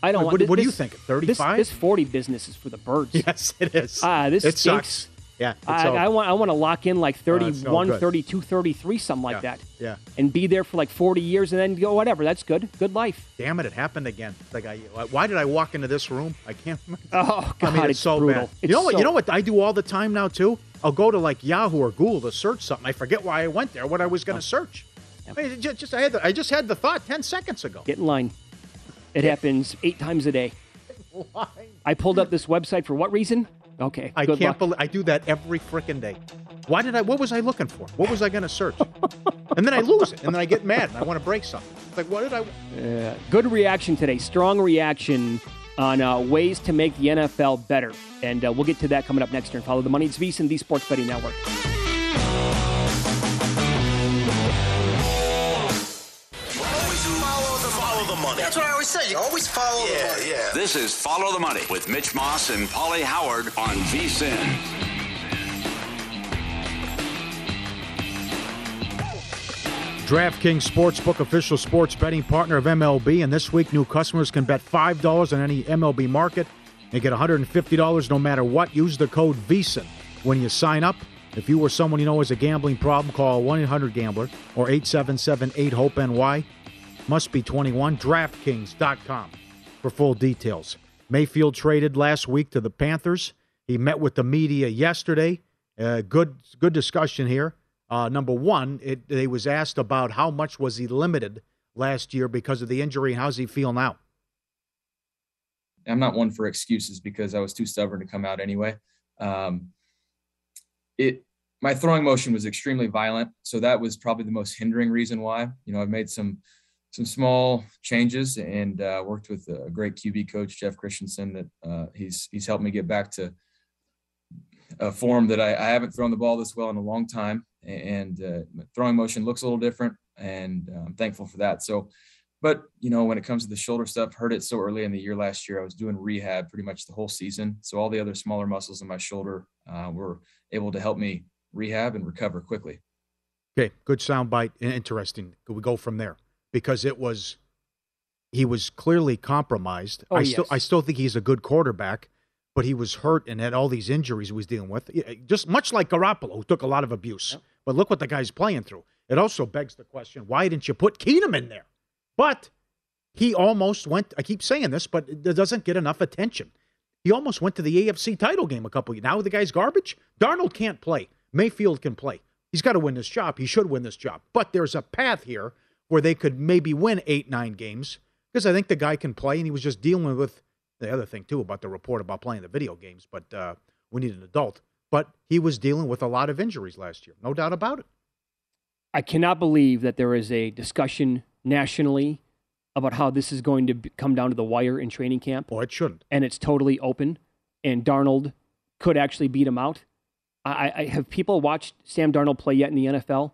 S3: I don't
S2: What-
S3: want.
S2: what do you think,
S3: this-
S2: 35?
S3: This, 40 business is for the birds.
S2: Yes, it is.
S3: Ah, this
S2: it
S3: stinks.
S2: sucks. Yeah,
S3: I, I want I want to lock in like
S2: uh, Oh, no
S3: 31,
S2: good.
S3: 32, 33, something like
S2: Yeah,
S3: that.
S2: yeah.
S3: And be there for like 40 years and then go, whatever. That's good. Good life.
S2: Damn it! It happened again. Like, I, why did I walk into this room? I can't. remember.
S3: Oh,
S2: I mean,
S3: God,
S2: it's,
S3: it's
S2: so
S3: brutal.
S2: bad.
S3: It's
S2: you know what?
S3: so-
S2: You know what I do all the time now too. I'll go to like Yahoo or Google to search something. I forget why I went there. What I was going
S3: Oh.
S2: to search. I mean, just, just I had the, I just had the thought ten seconds ago.
S3: Get in line. It happens eight times a day. I pulled up this website for what reason? Okay.
S2: I can't believe I do that every freaking day. Why did I? What was I looking for? What was I going to search? and then I lose it, and then I get mad, and I want to break something. It's like, what did I?
S3: Uh, good reaction today. Strong reaction on uh, ways to make the NFL better. And uh, we'll get to that coming up next year. Follow the money. It's VSiN, the Sports Betting Network.
S8: Money. That's what I always say. You always follow the money. Yeah.
S1: This is Follow the Money with Mitch Moss and Pauly Howard on VSIN.
S2: DraftKings Sportsbook, official sports betting partner of MLB. And this week, new customers can bet $5 on any MLB market and get $150 no matter what. Use the code VSIN when you sign up. If you or someone you know has a gambling problem, call 1 800 Gambler or 877 8 HOPE NY. Must be 21. DraftKings.com for full details. Mayfield traded last week to the Panthers. He met with the media yesterday. Uh, good, good discussion here. Uh, number one, it, they was asked about how much was he limited last year because of the injury. How's he feel now?
S9: I'm not one for excuses because I was too stubborn to come out anyway. Um, it my throwing motion was extremely violent, so that was probably the most hindering reason why. You know, I've made some some small changes and uh, worked with a great QB coach, Jeff Christensen, that uh, he's he's helped me get back to a form that I, I, haven't thrown the ball this well in a long time and uh, throwing motion looks a little different, and uh, I'm thankful for that. So, but you know, when it comes to the shoulder stuff, heard it so early in the year last year. I was doing rehab pretty much the whole season, so all the other smaller muscles in my shoulder uh, were able to help me rehab and recover quickly.
S2: Okay, good soundbite. Interesting. Could we go from there? Because it was, he was clearly compromised.
S3: Oh,
S2: I
S3: yes.
S2: still, I still think he's a good quarterback but he was hurt and had all these injuries he was dealing with. Just much like Garoppolo, who took a lot of abuse. Yep. But look what the guy's playing through. It also begs the question why didn't you put Keenum in there? But he almost went, I keep saying this, but it doesn't get enough attention. He almost went to the AFC title game a couple years. Now the guy's garbage. Darnold can't play. Mayfield can play. He's got to win this job. He should win this job. But there's a path here where they could maybe win eight, nine games because I think the guy can play and he was just dealing with the other thing, too, about the report about playing the video games. But uh, we need an adult but he was dealing with a lot of injuries last year, no doubt about it.
S3: I cannot believe that there is a discussion nationally about how this is going to come down to the wire in training camp.
S2: Oh, it shouldn't.
S3: And it's totally open, and Darnold could actually beat him out. I, I have people watched Sam Darnold play yet in the NFL?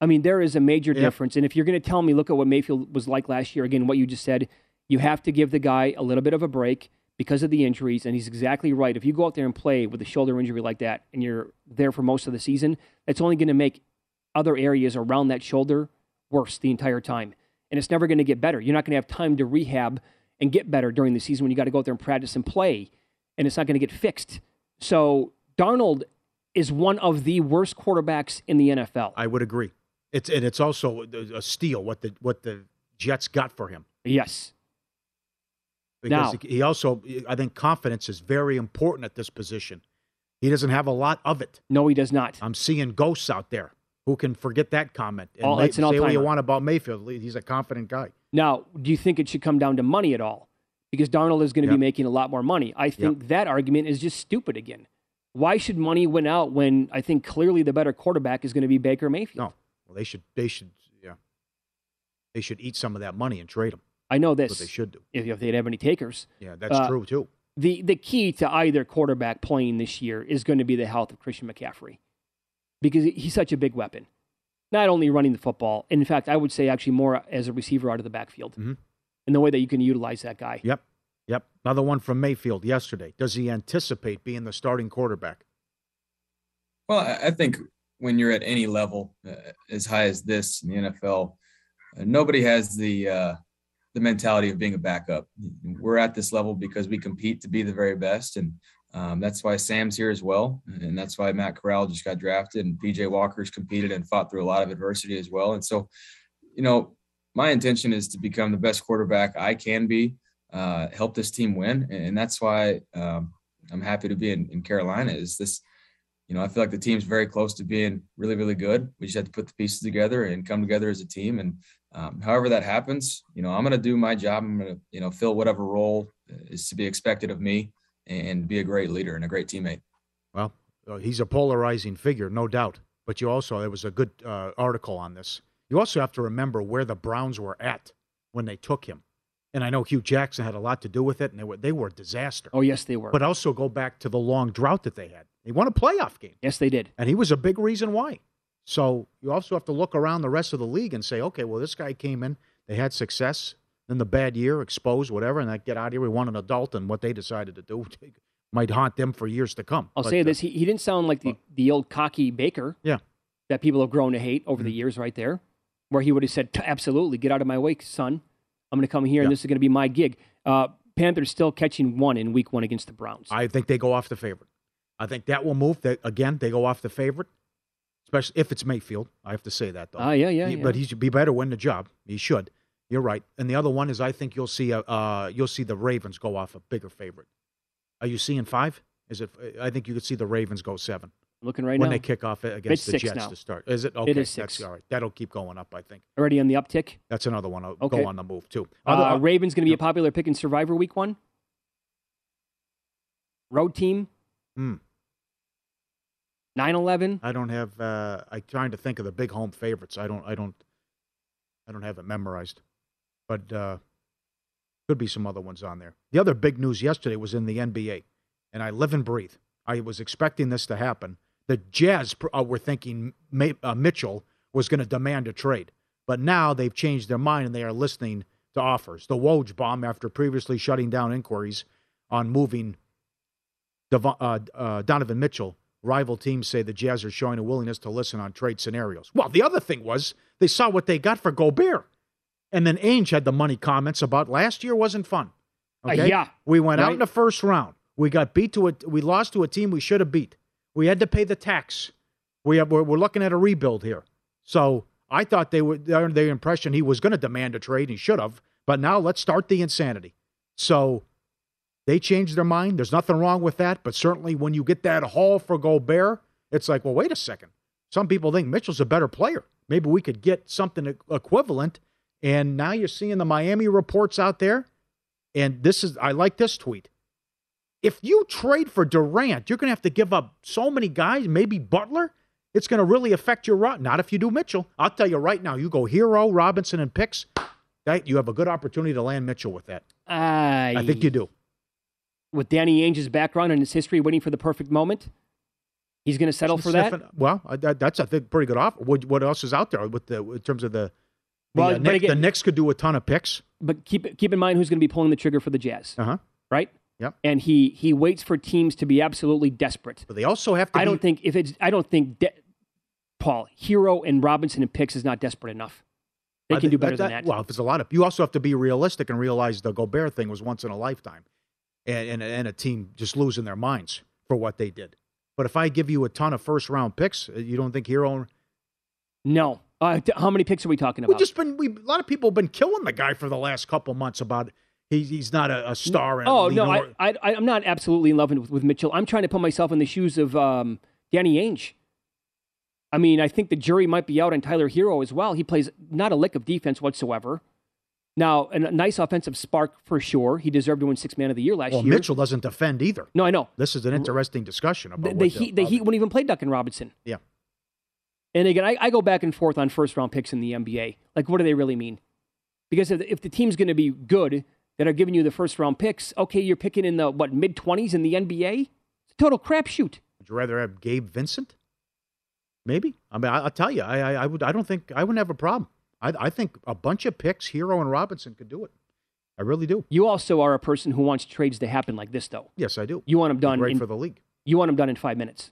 S3: I mean, there is a major yep. difference. And if you're going to tell me, look at what Mayfield was like last year, again, what you just said, you have to give the guy a little bit of a break because of the injuries, and he's exactly right. If you go out there and play with a shoulder injury like that and you're there for most of the season, that's only going to make other areas around that shoulder worse the entire time. And it's never going to get better. You're not going to have time to rehab and get better during the season when you got to go out there and practice and play, and it's not going to get fixed. So Darnold is one of the worst quarterbacks in the NFL.
S2: I would agree. It's and it's also a steal what the what the Jets got for him.
S3: Yes.
S2: Because
S3: now,
S2: he also, I think, confidence is very important at this position. He doesn't have a lot of it.
S3: No, he does not.
S2: I'm seeing ghosts out there who can forget that comment and
S3: all,
S2: May,
S3: it's an
S2: say what you want about Mayfield. He's a confident guy.
S3: Now, do you think it should come down to money at all? Because Darnold is going to yep. be making a lot more money. I think yep. that argument is just stupid again. Why should money win out when I think clearly the better quarterback is going to be Baker Mayfield?
S2: No, well they should. They should. Yeah, they should eat some of that money and trade them.
S3: I know this.
S2: what they should do.
S3: If, if they'd have any takers.
S2: Yeah, that's uh, true too.
S3: The the key to either quarterback playing this year is going to be the health of Christian McCaffrey, because he's such a big weapon. Not only running the football, in fact, I would say actually more as a receiver out of the backfield,
S2: mm-hmm.
S3: in the way that you can utilize that guy.
S2: Yep, yep. Another one from Mayfield yesterday. Does he anticipate being the starting quarterback?
S9: Well, I think when you're at any level uh, as high as this in the NFL, uh, nobody has the uh, the mentality of being a backup. We're at this level because we compete to be the very best, and um, that's why Sam's here as well, and that's why Matt Corral just got drafted, and PJ Walker's competed and fought through a lot of adversity as well. And so, you know, my intention is to become the best quarterback I can be, uh, help this team win, and that's why um, I'm happy to be in, in Carolina. Is this you know, I feel like the team's very close to being really, really good. We just have to put the pieces together and come together as a team. And um, however that happens, you know, I'm going to do my job. I'm going to, you know, fill whatever role is to be expected of me and be a great leader and a great teammate.
S2: Well, uh, he's a polarizing figure, no doubt. But you also, there was a good uh, article on this. You also have to remember where the Browns were at when they took him. And I know Hue Jackson had a lot to do with it, and they were they were a disaster.
S3: Oh yes, they were.
S2: But also go back to the long drought that they had. They won a playoff game.
S3: Yes, they did.
S2: And he was a big reason why. So you also have to look around the rest of the league and say, okay, well, this guy came in, they had success. then the bad year, exposed, whatever, and I get out of here. We want an adult, and what they decided to do might haunt them for years to come.
S3: I'll
S2: But,
S3: say
S2: uh,
S3: this: he, he didn't sound like the, the old cocky Baker.
S2: Yeah. Mm-hmm.
S3: That people have grown to hate over the years, right there, where he would have said, "Absolutely, get out of my way, son. I'm going to come here, and this is going to be my gig." Uh, Panthers still catching one in Week One against the Browns.
S2: I think they go off the favorite. I think that will move. That again, they go off the favorite, especially if it's Mayfield. I have to say that though.
S3: Ah, yeah, yeah,
S2: He-
S3: yeah.
S2: But he should be better win the job. He should. You're right. And the other one is I think you'll see a uh, you'll see the Ravens go off a bigger favorite. Are you seeing five? Is it? I think you could see the Ravens go seven.
S3: Looking right now.
S2: when
S3: now.
S2: they kick off against
S3: It's
S2: the Jets
S3: now.
S2: to start. Is it? Okay,
S3: It is six.
S2: That's all right. That'll keep going up. I think
S3: Already on the uptick.
S2: that's another one. I'll
S3: Okay.
S2: go on the move too.
S3: Uh,
S2: Other-
S3: Ravens going to be a popular pick in Survivor Week One. Road team.
S2: Hmm.
S3: 9-11.
S2: I don't have. Uh, I'm trying to think of the big home favorites. I don't. I don't. I don't have it memorized, but uh, could be some other ones on there. The other big news yesterday was in the NBA, and I live and breathe. I was expecting this to happen. The Jazz uh, were thinking uh, Mitchell was going to demand a trade, but now they've changed their mind and they are listening to offers. The Woj bomb, after previously shutting down inquiries on moving uh, uh, Donovan Mitchell, rival teams say the Jazz are showing a willingness to listen on trade scenarios. Well, the other thing was they saw what they got for Gobert. And then Ainge had the money comments about last year wasn't fun.
S3: Uh, yeah.
S2: We went out in the first round. We got beat to a we lost to a team we should have beat. We had to pay the tax. We have, we're, we're looking at a rebuild here. So I thought they were their, their impression he was going to demand a trade. He should have. But now let's start the insanity. So they changed their mind. There's nothing wrong with that. But certainly when you get that haul for Gobert, it's like, well, wait a second. Some people think Mitchell's a better player. Maybe we could get something equivalent. And now you're seeing the Miami reports out there. And this is, I like this tweet. If you trade for Durant, you're going to have to give up so many guys, maybe Butler. It's going to really affect your run. Not if you do Mitchell. I'll tell you right now, you go Herro, Robinson, and picks. That you have a good opportunity to land Mitchell with that.
S3: I,
S2: I think you do.
S3: With Danny Ainge's background and his history, waiting for the perfect moment, he's going to settle for that.
S2: Well, that, that's I think pretty good offer. What, what else is out there with the in terms of the? the,
S3: Well,
S2: uh,
S3: again-
S2: the Knicks could do a ton of picks.
S3: But keep keep in mind who's going to be pulling the trigger for the Jazz,
S2: Uh huh.
S3: right?
S2: Yep.
S3: And he he waits for teams to be absolutely desperate.
S2: But they also have to.
S3: I
S2: be,
S3: don't think if it's I don't think de- Paul Herro and Robinson and picks is not desperate enough. They can
S2: think
S3: do better than that.
S2: Well, if it's a lot of, you also have to be realistic and realize the Gobert thing was once in a lifetime, and, and and a team just losing their minds for what they did. But if I give you a ton of first round picks, uh, you don't think Herro?
S3: No. Uh, how many picks are we talking about?
S2: We
S3: about?
S2: just been we a lot of people have been killing the guy for the last couple months about he's he's not a, a star. And
S3: oh
S2: a
S3: no. I, I I'm not absolutely in love with, with Mitchell. I'm trying to put myself in the shoes of um, Danny Ainge. I mean, I think the jury might be out on Tyler Herro as well. He plays not a lick of defense whatsoever. Now, a nice offensive spark for sure. He deserved to win Six Man of the Year last year.
S2: well,
S3: year.
S2: Mitchell doesn't defend either.
S3: No, I know.
S2: This is an interesting discussion about
S3: The, the Heat, the Heat wouldn't even play Duncan Robinson.
S2: Yeah.
S3: And again, I, I go back and forth on first round picks in the NBA. Like, what do they really mean? Because if, if the team's going to be good that are giving you the first round picks, okay, you're picking in the what mid twenties in the NBA. It's a total crapshoot.
S2: Would you rather have Gabe Vincent? Maybe. I mean, I, I'll tell you, I, I, I would. I don't think I wouldn't have a problem. I, I think a bunch of picks, Herro and Robinson, could do it. I really do.
S3: You also are a person who wants trades to happen like this, though.
S2: Yes, I do.
S3: You want them done
S2: right
S3: in,
S2: for the league.
S3: You want them done in five minutes.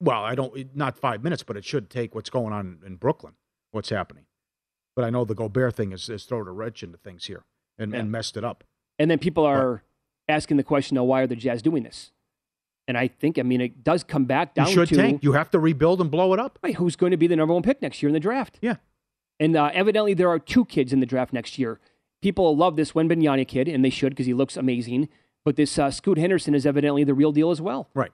S2: Well, I don't. Not five minutes, but it should take what's going on in Brooklyn. What's happening? But I know the Gobert thing has, has thrown a wrench into things here and,
S3: Yeah.
S2: and messed it up.
S3: And then people are asking the question, now, why are the Jazz doing this? And I think, I mean, it does come back down
S2: you should
S3: to
S2: tank. You have to rebuild and blow it up.
S3: right, who's going to be the number one pick next year in the draft.
S2: Yeah.
S3: And uh, evidently, there are two kids in the draft next year. People love this Wembanyama kid, and they should because he looks amazing. But this uh, Scoot Henderson is evidently the real deal as well.
S2: Right.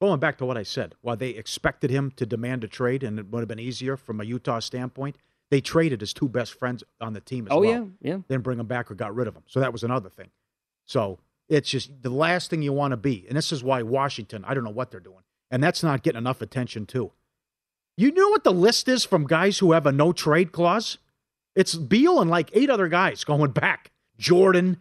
S2: Going back to what I said, while they expected him to demand a trade, and it would have been easier from a Utah standpoint, they traded his two best friends on the team as well.
S3: Oh,
S2: well.
S3: yeah, yeah.
S2: Then bring him back or got rid of him. So that was another thing. So it's just the last thing you want to be. And this is why Washington, I don't know what they're doing. And that's not getting enough attention, too. You know what the list is from guys who have a no trade clause? It's Beal and like eight other guys going back. Jordan,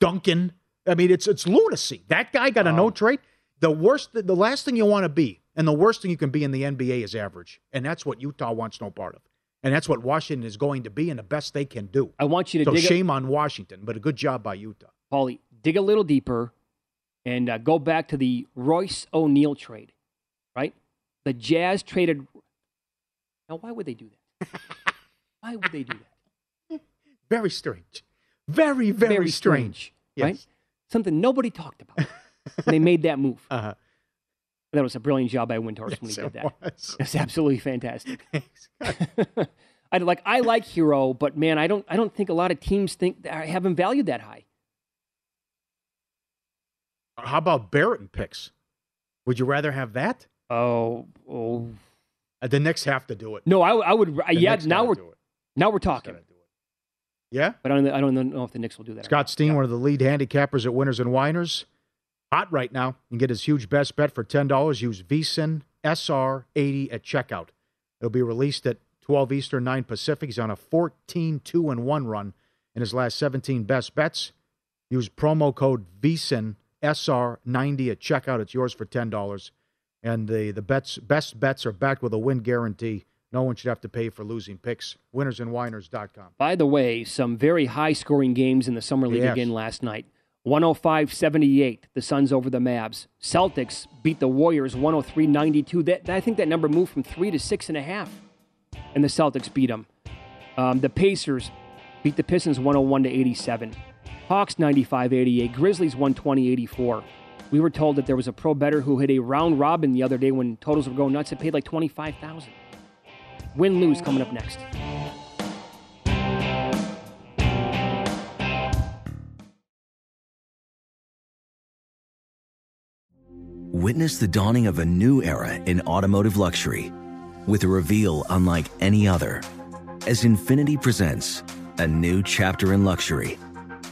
S2: Duncan. I mean, it's it's lunacy. That guy got a no trade. The worst, the, the last thing you want to be, and the worst thing you can be in the NBA is average, and that's what Utah wants no part of. And that's what Washington is going to be and the best they can do.
S3: I want you to
S2: so
S3: dig a-
S2: shame on Washington, but a good job by Utah.
S3: Paulie, dig a little deeper and uh, go back to the Royce O'Neale trade? The Jazz traded. Now, why would they do that? why would they do that?
S2: Very strange. Very, very, strange.
S3: right?
S2: Yes.
S3: Something nobody talked about. they made that move.
S2: Uh-huh.
S3: That was a brilliant job by Windhorst when he did that.
S2: was.
S3: It's absolutely fantastic. I like I like Herro, but man, I don't I don't think a lot of teams think I have him valued that high.
S2: How about Barrett and picks? Would you rather have that?
S3: Oh, oh.
S2: Uh, the Knicks have to do it.
S3: No, I, I would.
S2: The
S3: yeah,
S2: Knicks
S3: now we're
S2: do it.
S3: now we're talking.
S2: Yeah.
S3: But I don't I don't know if the Knicks will do that.
S2: Scott Steen, one of the lead handicappers at Winners and Whiners. Hot right now. You can get his huge best bet for $10. Use VSIN SR eighty at checkout. It'll be released at 12 Eastern, 9 Pacific. He's on a 14 2 and 1 run in his last 17 best bets. Use promo code VSIN SR ninety at checkout. It's yours for $10. And the, the bets best bets are backed with a win guarantee. No one should have to pay for losing picks. Winnersandwhiners.com.
S3: By the way, some very high scoring games in the Summer League
S2: Yes.
S3: again last night. 105 78, the Suns over the Mavs. Celtics beat the Warriors 103 92. That, I think that number moved from three to six and a half, and the Celtics beat them. Um, the Pacers beat the Pistons 101 to 87. Hawks 95 88. Grizzlies 120 84. We were told that there was a pro better who hit a round robin the other day when totals were going nuts. It paid like 25000 Win lose coming up next.
S10: Witness the dawning of a new era in automotive luxury with a reveal unlike any other as Infiniti presents a new chapter in luxury,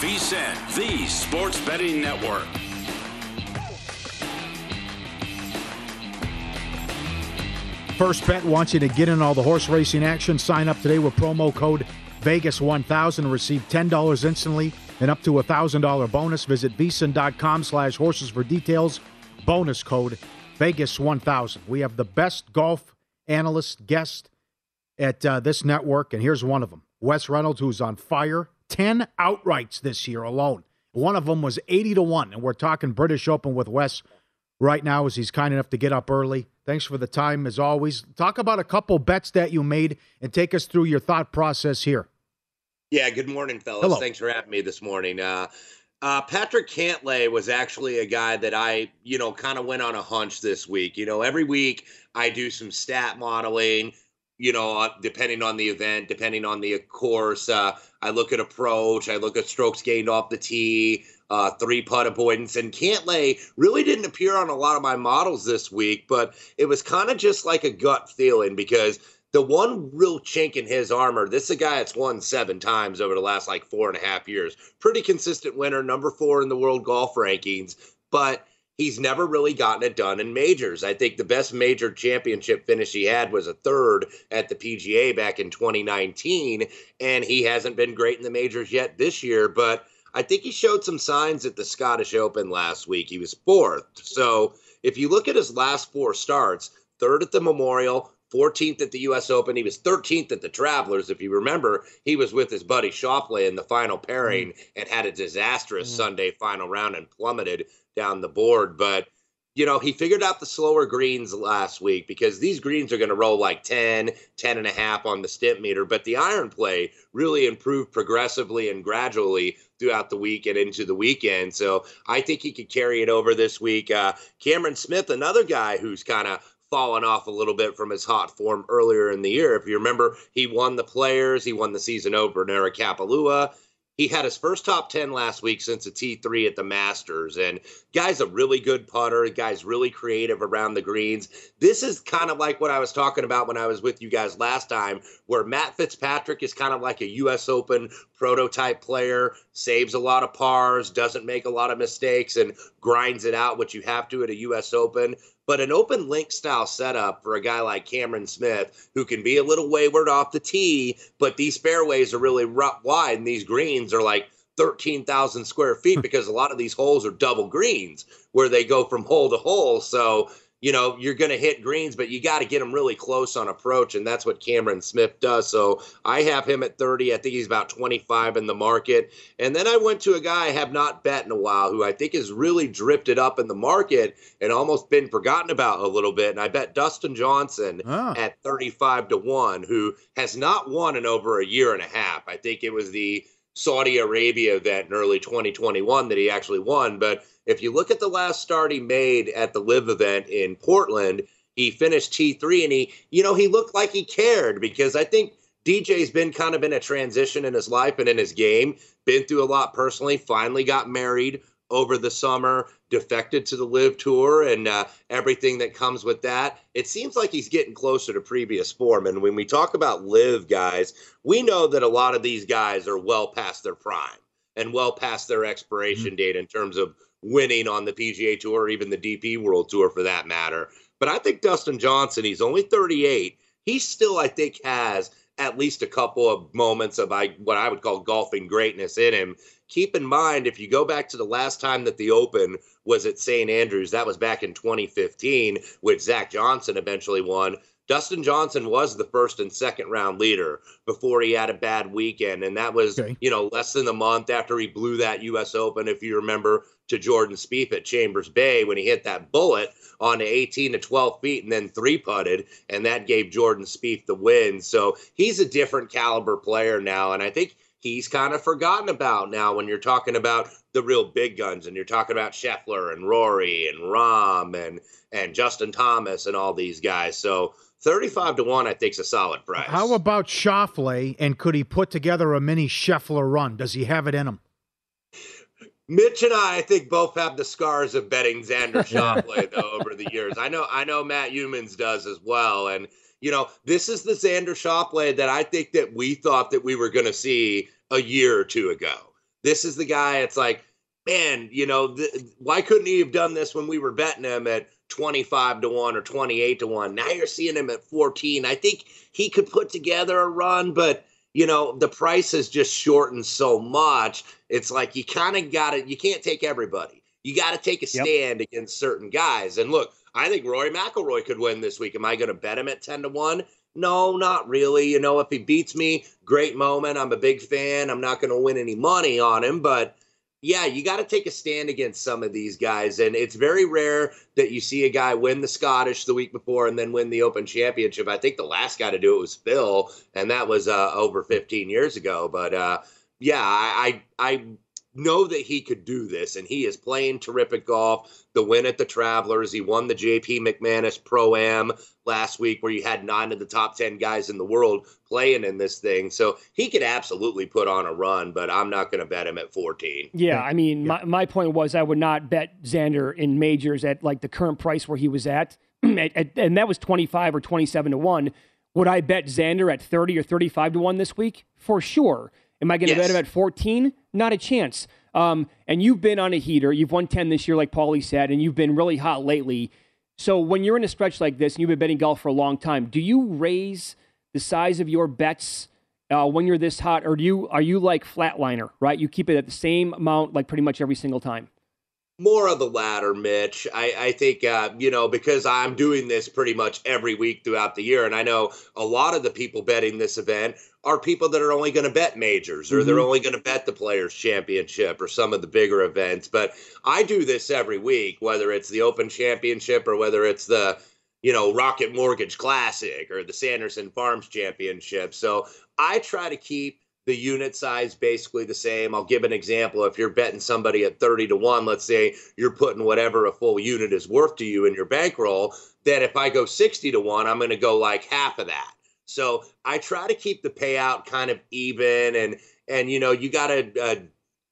S1: VSIN, the Sports Betting Network.
S2: First Bet wants you to get in all the horse racing action. Sign up today with promo code Vegas1000 and receive $10 instantly and up to a $1,000 bonus. Visit vsin.com slash horses for details. Bonus code Vegas1000. We have the best golf analyst guest at uh, this network, and here's one of them. Wes Reynolds, who's on fire. 10 outrights this year alone. One of them was 80 to 1. And we're talking British Open with Wes right now as he's kind enough to get up early. Thanks for the time as always. Talk about a couple bets that you made and take us through your thought process here.
S11: Yeah, good morning, fellas.
S2: Hello.
S11: Thanks for having me this morning. Uh, uh, Patrick Cantlay was actually a guy that I, you know, kind of went on a hunch this week. You know, every week I do some stat modeling you know, uh, depending on the event, depending on the course. Uh, I look at approach, I look at strokes gained off the tee, uh, three putt avoidance, and Cantlay really didn't appear on a lot of my models this week, but it was kind of just like a gut feeling because the one real chink in his armor, this is a guy that's won seven times over the last like four and a half years. Pretty consistent winner, number four in the world golf rankings, but he's never really gotten it done in majors. I think the best major championship finish he had was a third at the PGA back in 2019, and he hasn't been great in the majors yet this year, but I think he showed some signs at the Scottish Open last week. He was fourth. So if you look at his last four starts, third at the Memorial, 14th at the U.S. Open. He was 13th at the Travelers. If you remember, he was with his buddy Schauffele in the final pairing mm. and had a disastrous mm. Sunday final round and plummeted down the board. But, you know, he figured out the slower greens last week because these greens are going to roll like 10, 10 and a half on the Stimpmeter. But the iron play really improved progressively and gradually throughout the week and into the weekend. So I think he could carry it over this week. Uh, Cameron Smith, another guy who's kind of fallen off a little bit from his hot form earlier in the year. If you remember, he won the Players, he won the season opener at Kapalua. He had his first top 10 last week since a T3 at the Masters. And guy's a really good putter. Guy's really creative around the greens. This is kind of like what I was talking about when I was with you guys last time, where Matt Fitzpatrick is kind of like a U.S. Open prototype player, saves a lot of pars, doesn't make a lot of mistakes, and grinds it out, which you have to at a U.S. Open. But an open link style setup for a guy like Cameron Smith, who can be a little wayward off the tee, but these fairways are really wide, and these greens are like 13,000 square feet hmm. because a lot of these holes are double greens where they go from hole to hole. So you know, you're going to hit greens, but you got to get them really close on approach. And that's what Cameron Smith does. So I have him at 30. I think he's about 25 in the market. And then I went to a guy I have not bet in a while who I think has really drifted up in the market and almost been forgotten about a little bit. And I bet Dustin Johnson ah. at 35 to 1, who has not won in over a year and a half. I think it was the Saudi Arabia event in early 2021 that he actually won. But if you look at the last start he made at the LIV event in Portland, he finished T3 and he, you know, he looked like he cared because I think DJ's been kind of in a transition in his life and in his game, been through a lot personally, finally got married over the summer, defected to the LIV tour and uh, everything that comes with that. It seems like he's getting closer to previous form. And when we talk about LIV guys, we know that a lot of these guys are well past their prime and well past their expiration mm-hmm. date in terms of winning on the PGA Tour or even the DP World Tour for that matter. But I think Dustin Johnson, he's only 38. He still, I think, has at least a couple of moments of I, what I would call golfing greatness in him. Keep in mind, if you go back to the last time that the Open was at St. Andrews, that was back in 2015, which Zach Johnson eventually won. Dustin Johnson was the first and second round leader before he had a bad weekend. And that was, okay. you know, less than a month after he blew that U.S. Open, if you remember, to Jordan Spieth at Chambers Bay when he hit that bullet on 18 to 12 feet and then three putted. And that gave Jordan Spieth the win. So he's a different caliber player now. And I think he's kind of forgotten about now when you're talking about the real big guns and you're talking about Scheffler and Rory and Rahm and and Justin Thomas and all these guys. So 35 to 1, I think, is a solid price.
S2: How about Schauffele, and could he put together a mini Scheffler run? Does he have it in him?
S11: Mitch and I, I think, both have the scars of betting Xander Schauffele though over the years. I know, I know, Matt Youmans does as well, and you know, this is the Xander Schauffele that I think that we thought that we were going to see a year or two ago. This is the guy. It's like, man, you know, th- why couldn't he have done this when we were betting him at 25 to 1 or 28 to 1. Now you're seeing him at 14. I think he could put together a run, but you know, the price has just shortened so much. It's like you kind of got to, you can't take everybody. You got to take a stand yep. against certain guys. And look, I think Rory McIlroy could win this week. Am I going to bet him at 10 to 1? No, not really. You know, if he beats me, great moment. I'm a big fan. I'm not going to win any money on him, but yeah, you got to take a stand against some of these guys. And it's very rare that you see a guy win the Scottish the week before and then win the Open Championship. I think the last guy to do it was Phil, and that was uh, over 15 years ago. But uh, yeah, I, I, I know that he could do this, and he is playing terrific golf. The win at the Travelers, he won the JP McManus Pro Am last week, where you had nine of the top 10 guys in the world playing in this thing. So he could absolutely put on a run, but I'm not going to bet him at 14.
S3: Yeah, I mean, yeah. My, my point was I would not bet Xander in majors at like the current price where he was at, at, at and that was 25 or 27 to 1. Would I bet Xander at 30 or 35 to 1 this week? For sure. Am I going to yes. bet him at 14? Not a chance. Um, and you've been on a heater. You've won 10 this year, like Pauly said, and you've been really hot lately. So when you're in a stretch like this and you've been betting golf for a long time, do you raise the size of your bets uh, when you're this hot, or do you are you like flatliner, right? You keep it at the same amount like pretty much every single time.
S11: More of the latter, Mitch. I, I think, uh, you know, because I'm doing this pretty much every week throughout the year. And I know a lot of the people betting this event are people that are only going to bet majors or mm-hmm. they're only going to bet the Players' Championship or some of the bigger events. But I do this every week, whether it's the Open Championship or whether it's the, you know, Rocket Mortgage Classic or the Sanderson Farms Championship. So I try to keep the unit size basically the same. I'll give an example. If you're betting somebody at 30 to 1, let's say you're putting whatever a full unit is worth to you in your bankroll, then if I go 60 to 1, I'm going to go like half of that. So I try to keep the payout kind of even and and you know, you got to uh,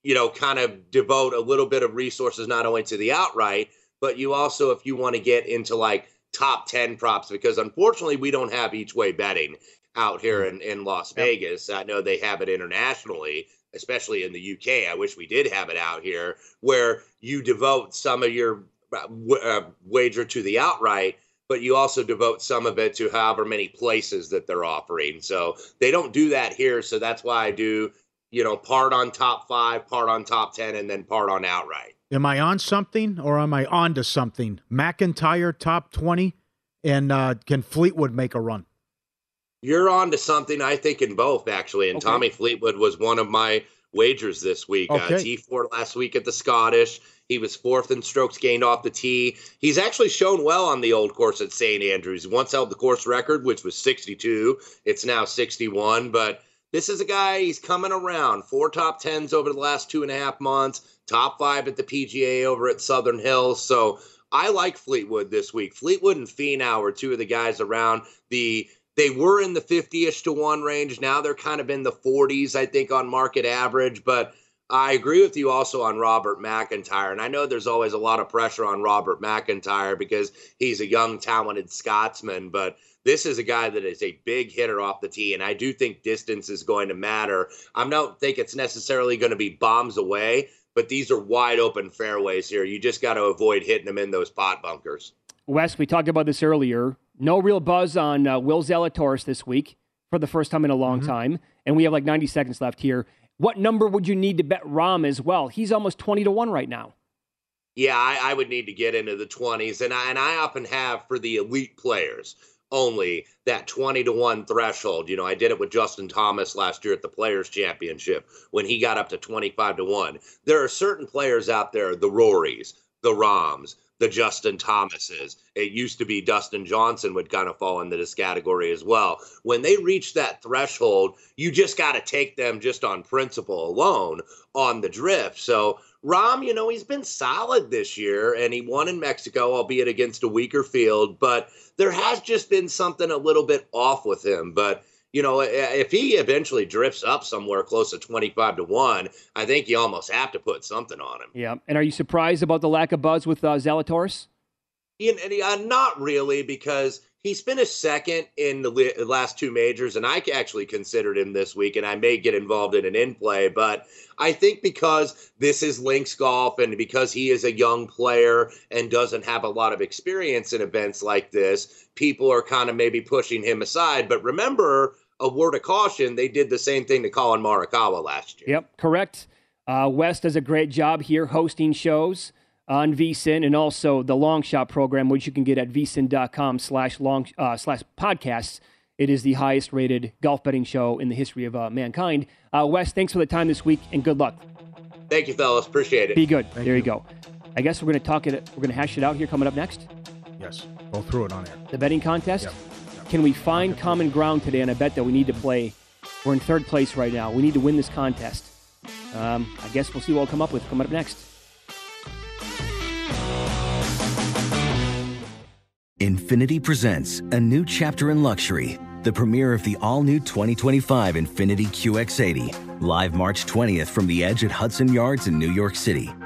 S11: you know, kind of devote a little bit of resources not only to the outright, but you also if you want to get into like top 10 props because unfortunately we don't have each way betting out here in, in Las Vegas. I know they have it internationally, especially in the UK. I wish we did have it out here where you devote some of your uh, uh, wager to the outright, but you also devote some of it to however many places that they're offering. So they don't do that here. So that's why I do, you know, part on top five, part on top 10, and then part on outright.
S2: Am I on something or am I on to something? McIntyre top 20 and uh, can Fleetwood make a run?
S11: You're on to something, I think, in both, actually. And okay. Tommy Fleetwood was one of my wagers this week. Uh, okay. Uh, T4 last week at the Scottish. He was fourth in strokes gained off the tee. He's actually shown well on the old course at St. Andrews. He once held the course record, which was 62. It's now 61. But this is a guy, he's coming around. Four top tens over the last two and a half months, top five at the PGA over at Southern Hills. So I like Fleetwood this week. Fleetwood and Finau are two of the guys around the they were in the 50ish to 1 range. Now they're kind of in the 40s, I think, on market average. But I agree with you also on Robert McIntyre. And I know there's always a lot of pressure on Robert McIntyre because he's a young, talented Scotsman. But this is a guy that is a big hitter off the tee. And I do think distance is going to matter. I don't think it's necessarily going to be bombs away, but these are wide open fairways here. You just got to avoid hitting them in those pot bunkers.
S3: Wes, we talked about this earlier. No real buzz on uh, Will Zalatoris this week. for the first time in a long
S2: Mm-hmm.
S3: time. And we have like 90 seconds left here. What number would you need to bet Rahm as well? He's almost 20 to 1 right now.
S11: Yeah, I, I would need to get into the 20s. And I, and I often have for the elite players only that 20 to 1 threshold. You know, I did it with Justin Thomas last year at the Players Championship when he got up to 25 to 1. There are certain players out there, the Rorys, the Rahms, the Justin Thomases. It used to be Dustin Johnson would kind of fall into this category as well. When they reach that threshold, you just got to take them just on principle alone on the drift. So, Rahm, you know, he's been solid this year and he won in Mexico, albeit against a weaker field, but there has just been something a little bit off with him. But you know, if he eventually drifts up somewhere close to 25 to 1, I think you almost have to put something on him.
S3: Yeah. And are you surprised about the lack of buzz with uh, Zalatoris?
S11: And, and, uh, not really, because he's finished second in the li- last two majors, and I actually considered him this week, and I may get involved in an in play. But I think because this is links golf, and because he is a young player and doesn't have a lot of experience in events like this, people are kind of maybe pushing him aside. But remember, a word of caution, they did the same thing to Collin Morikawa last year.
S3: Yep, correct. Uh, Wes does a great job here hosting shows on VSIN and also the Long Shot program, which you can get at vsin.com slash long uh, slash podcasts. It is the highest rated golf betting show in the history of uh, mankind. Uh, Wes, thanks for the time this week and good luck.
S11: Thank you, fellas. Appreciate it.
S3: Be good. there you. go. I guess we're going to talk it. We're going to hash it out here coming up next.
S2: Yes, go through it on air.
S3: The betting contest. Can we find common ground today on a bet that we need to play? We're in third place right now. We need to win this contest. Um, I guess we'll see what we'll come up with coming up next.
S10: Infiniti presents a new chapter in luxury, the premiere of the all new 2025 Infiniti QX80, live March 20th from the edge at Hudson Yards in New York City,